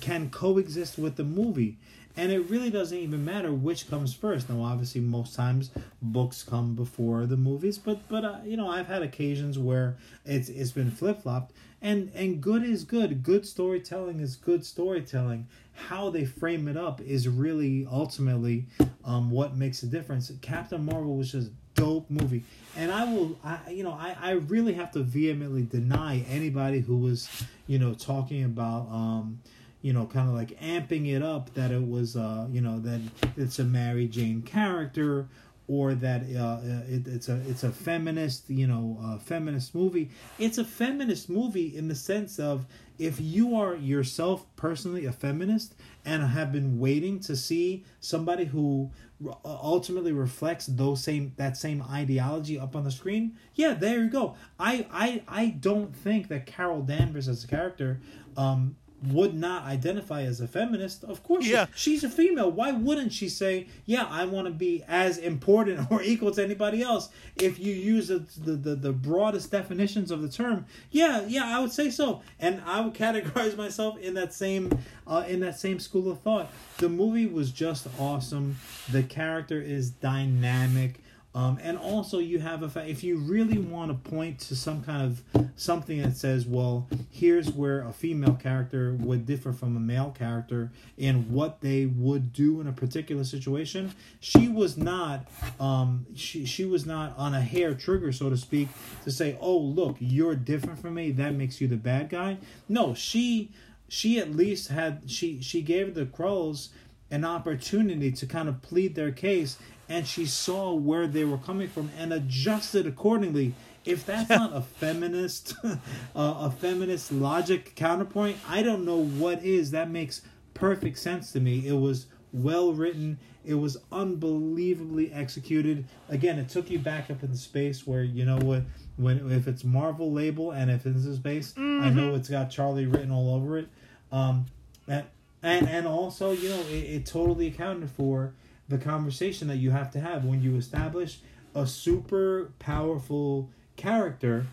can coexist with the movie and it really doesn't even matter which comes first. Now, obviously, most times books come before the movies, but but uh, you know, I've had occasions where it's it's been flip flopped, and and good is good. Good storytelling is good storytelling. How they frame it up is really ultimately um, what makes a difference. Captain Marvel was just dope movie, and I will, I you know, I I really have to vehemently deny anybody who was, you know, talking about. Um, you know, kind of like amping it up that it was, uh, you know, that it's a Mary Jane character or that uh, uh, it, it's a it's a feminist, you know, uh, feminist movie. It's a feminist movie in the sense of if you are yourself personally a feminist and have been waiting to see somebody who uh, ultimately reflects those same that same ideology up on the screen yeah there you go i i i don't think that carol danvers as a character um would not identify as a feminist, of course, yeah. She, she's a female. Why wouldn't she say, "Yeah, I want to be as important or equal to anybody else"? If you use the, the, the the broadest definitions of the term, yeah, yeah, I would say so, and I would categorize myself in that same uh, in that same school of thought. The movie was just awesome. The character is dynamic. Um, and also, you have a fa- if you really want to point to some kind of something that says, well, here's where a female character would differ from a male character in what they would do in a particular situation. She was not, um, she she was not on a hair trigger, so to speak, to say, oh, look, you're different from me. That makes you the bad guy. No, she she at least had she she gave the crows an opportunity to kind of plead their case and she saw where they were coming from and adjusted accordingly. If that's not a feminist, uh, a feminist logic counterpoint, I don't know what is. That makes perfect sense to me. It was well written. It was unbelievably executed. Again, it took you back up in the space where you know what when if it's Marvel label and if it's in space, mm-hmm. I know it's got Charlie written all over it. Um, and and and also you know it, it totally accounted for the conversation that you have to have when you establish a super powerful character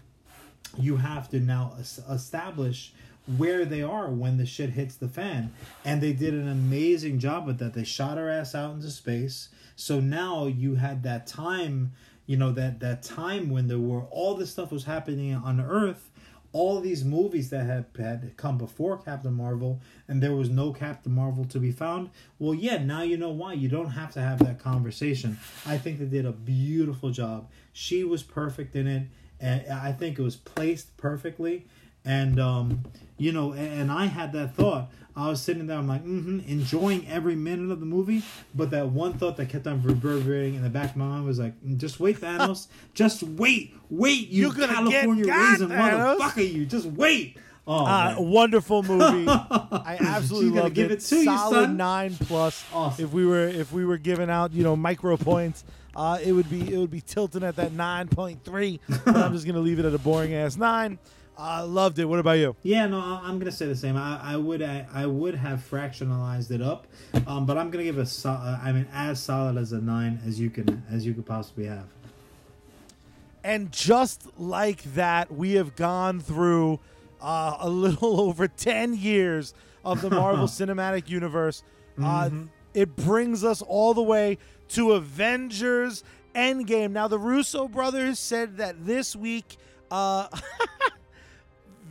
you have to now establish where they are when the shit hits the fan. And they did an amazing job with that. They shot her ass out into space. So now you had that time you know that that time when there were all this stuff was happening on earth all these movies that had, had come before Captain Marvel and there was no Captain Marvel to be found, well, yeah, now you know why. You don't have to have that conversation. I think they did a beautiful job. She was perfect in it, and I think it was placed perfectly. And, um, you know, and I had that thought. I was sitting there, I'm like, mm-hmm, enjoying every minute of the movie. But that one thought that kept on reverberating in the back of my mind was like, mm, just wait, Thanos. just wait, wait, you California raisin motherfucker, you. Just wait. Oh, uh, wonderful movie. I absolutely love give it. it to Solid you, son. nine plus. Awesome. If we were if we were giving out you know micro points, uh, it would be it would be tilting at that nine point three. but I'm just gonna leave it at a boring ass nine. I loved it. What about you? Yeah, no, I'm gonna say the same. I, I would I, I would have fractionalized it up, um, but I'm gonna give a so, uh, I mean as solid as a nine as you can as you could possibly have. And just like that, we have gone through uh, a little over ten years of the Marvel Cinematic Universe. Uh, mm-hmm. It brings us all the way to Avengers Endgame. Now, the Russo brothers said that this week. Uh,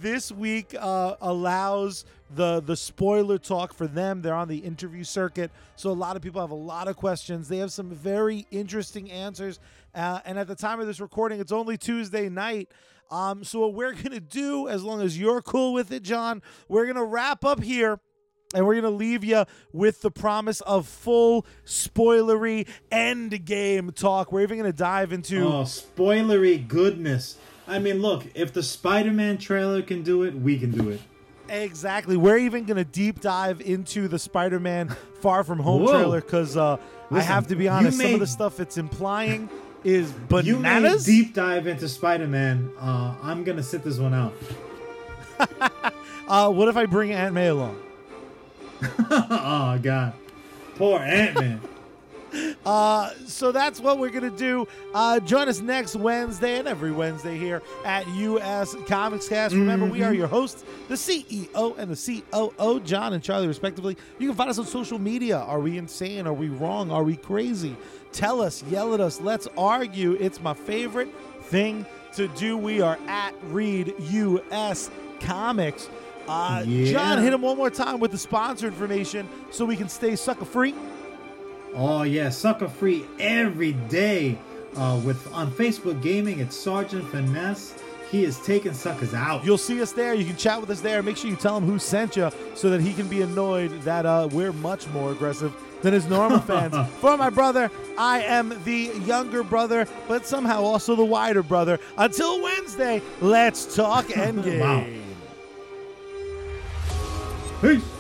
this week uh, allows the the spoiler talk for them. They're on the interview circuit, so a lot of people have a lot of questions. They have some very interesting answers. Uh, and at the time of this recording, it's only Tuesday night. Um, so what we're gonna do, as long as you're cool with it, John, we're gonna wrap up here. And we're going to leave you with the promise of full spoilery end game talk. We're even going to dive into. Oh, spoilery goodness I mean, look, if the Spider-Man trailer can do it, we can do it. Exactly. We're even going to deep dive into the Spider Man Far From Home Whoa. trailer because uh, I have to be honest, some of the stuff it's implying is bananas. You may deep dive into Spider-Man. Uh, I'm gonna sit this one out. uh, what if I bring Aunt May along? oh God, poor Ant-Man. Uh, so that's what we're gonna do. Uh, join us next Wednesday and every Wednesday here at US Comics Cast. Remember, we are Mm-hmm. your hosts, the CEO and the COO, John and Charlie, respectively. You can find us on social media. Are we insane? Are we wrong? Are we crazy? Tell us, yell at us, let's argue. It's my favorite thing to do. We are at Read US Comics. Uh, Yeah. John, hit him one more time with the sponsor information so we can stay sucker free. Oh yeah, sucker free every day. Uh, with on Facebook Gaming, it's Sergeant Finesse. He is taking suckers out. You'll see us there. You can chat with us there. Make sure you tell him who sent you so that he can be annoyed that uh, we're much more aggressive than his normal fans. For my brother, I am the younger brother, but somehow also the wider brother. Until Wednesday, let's talk Endgame. Peace.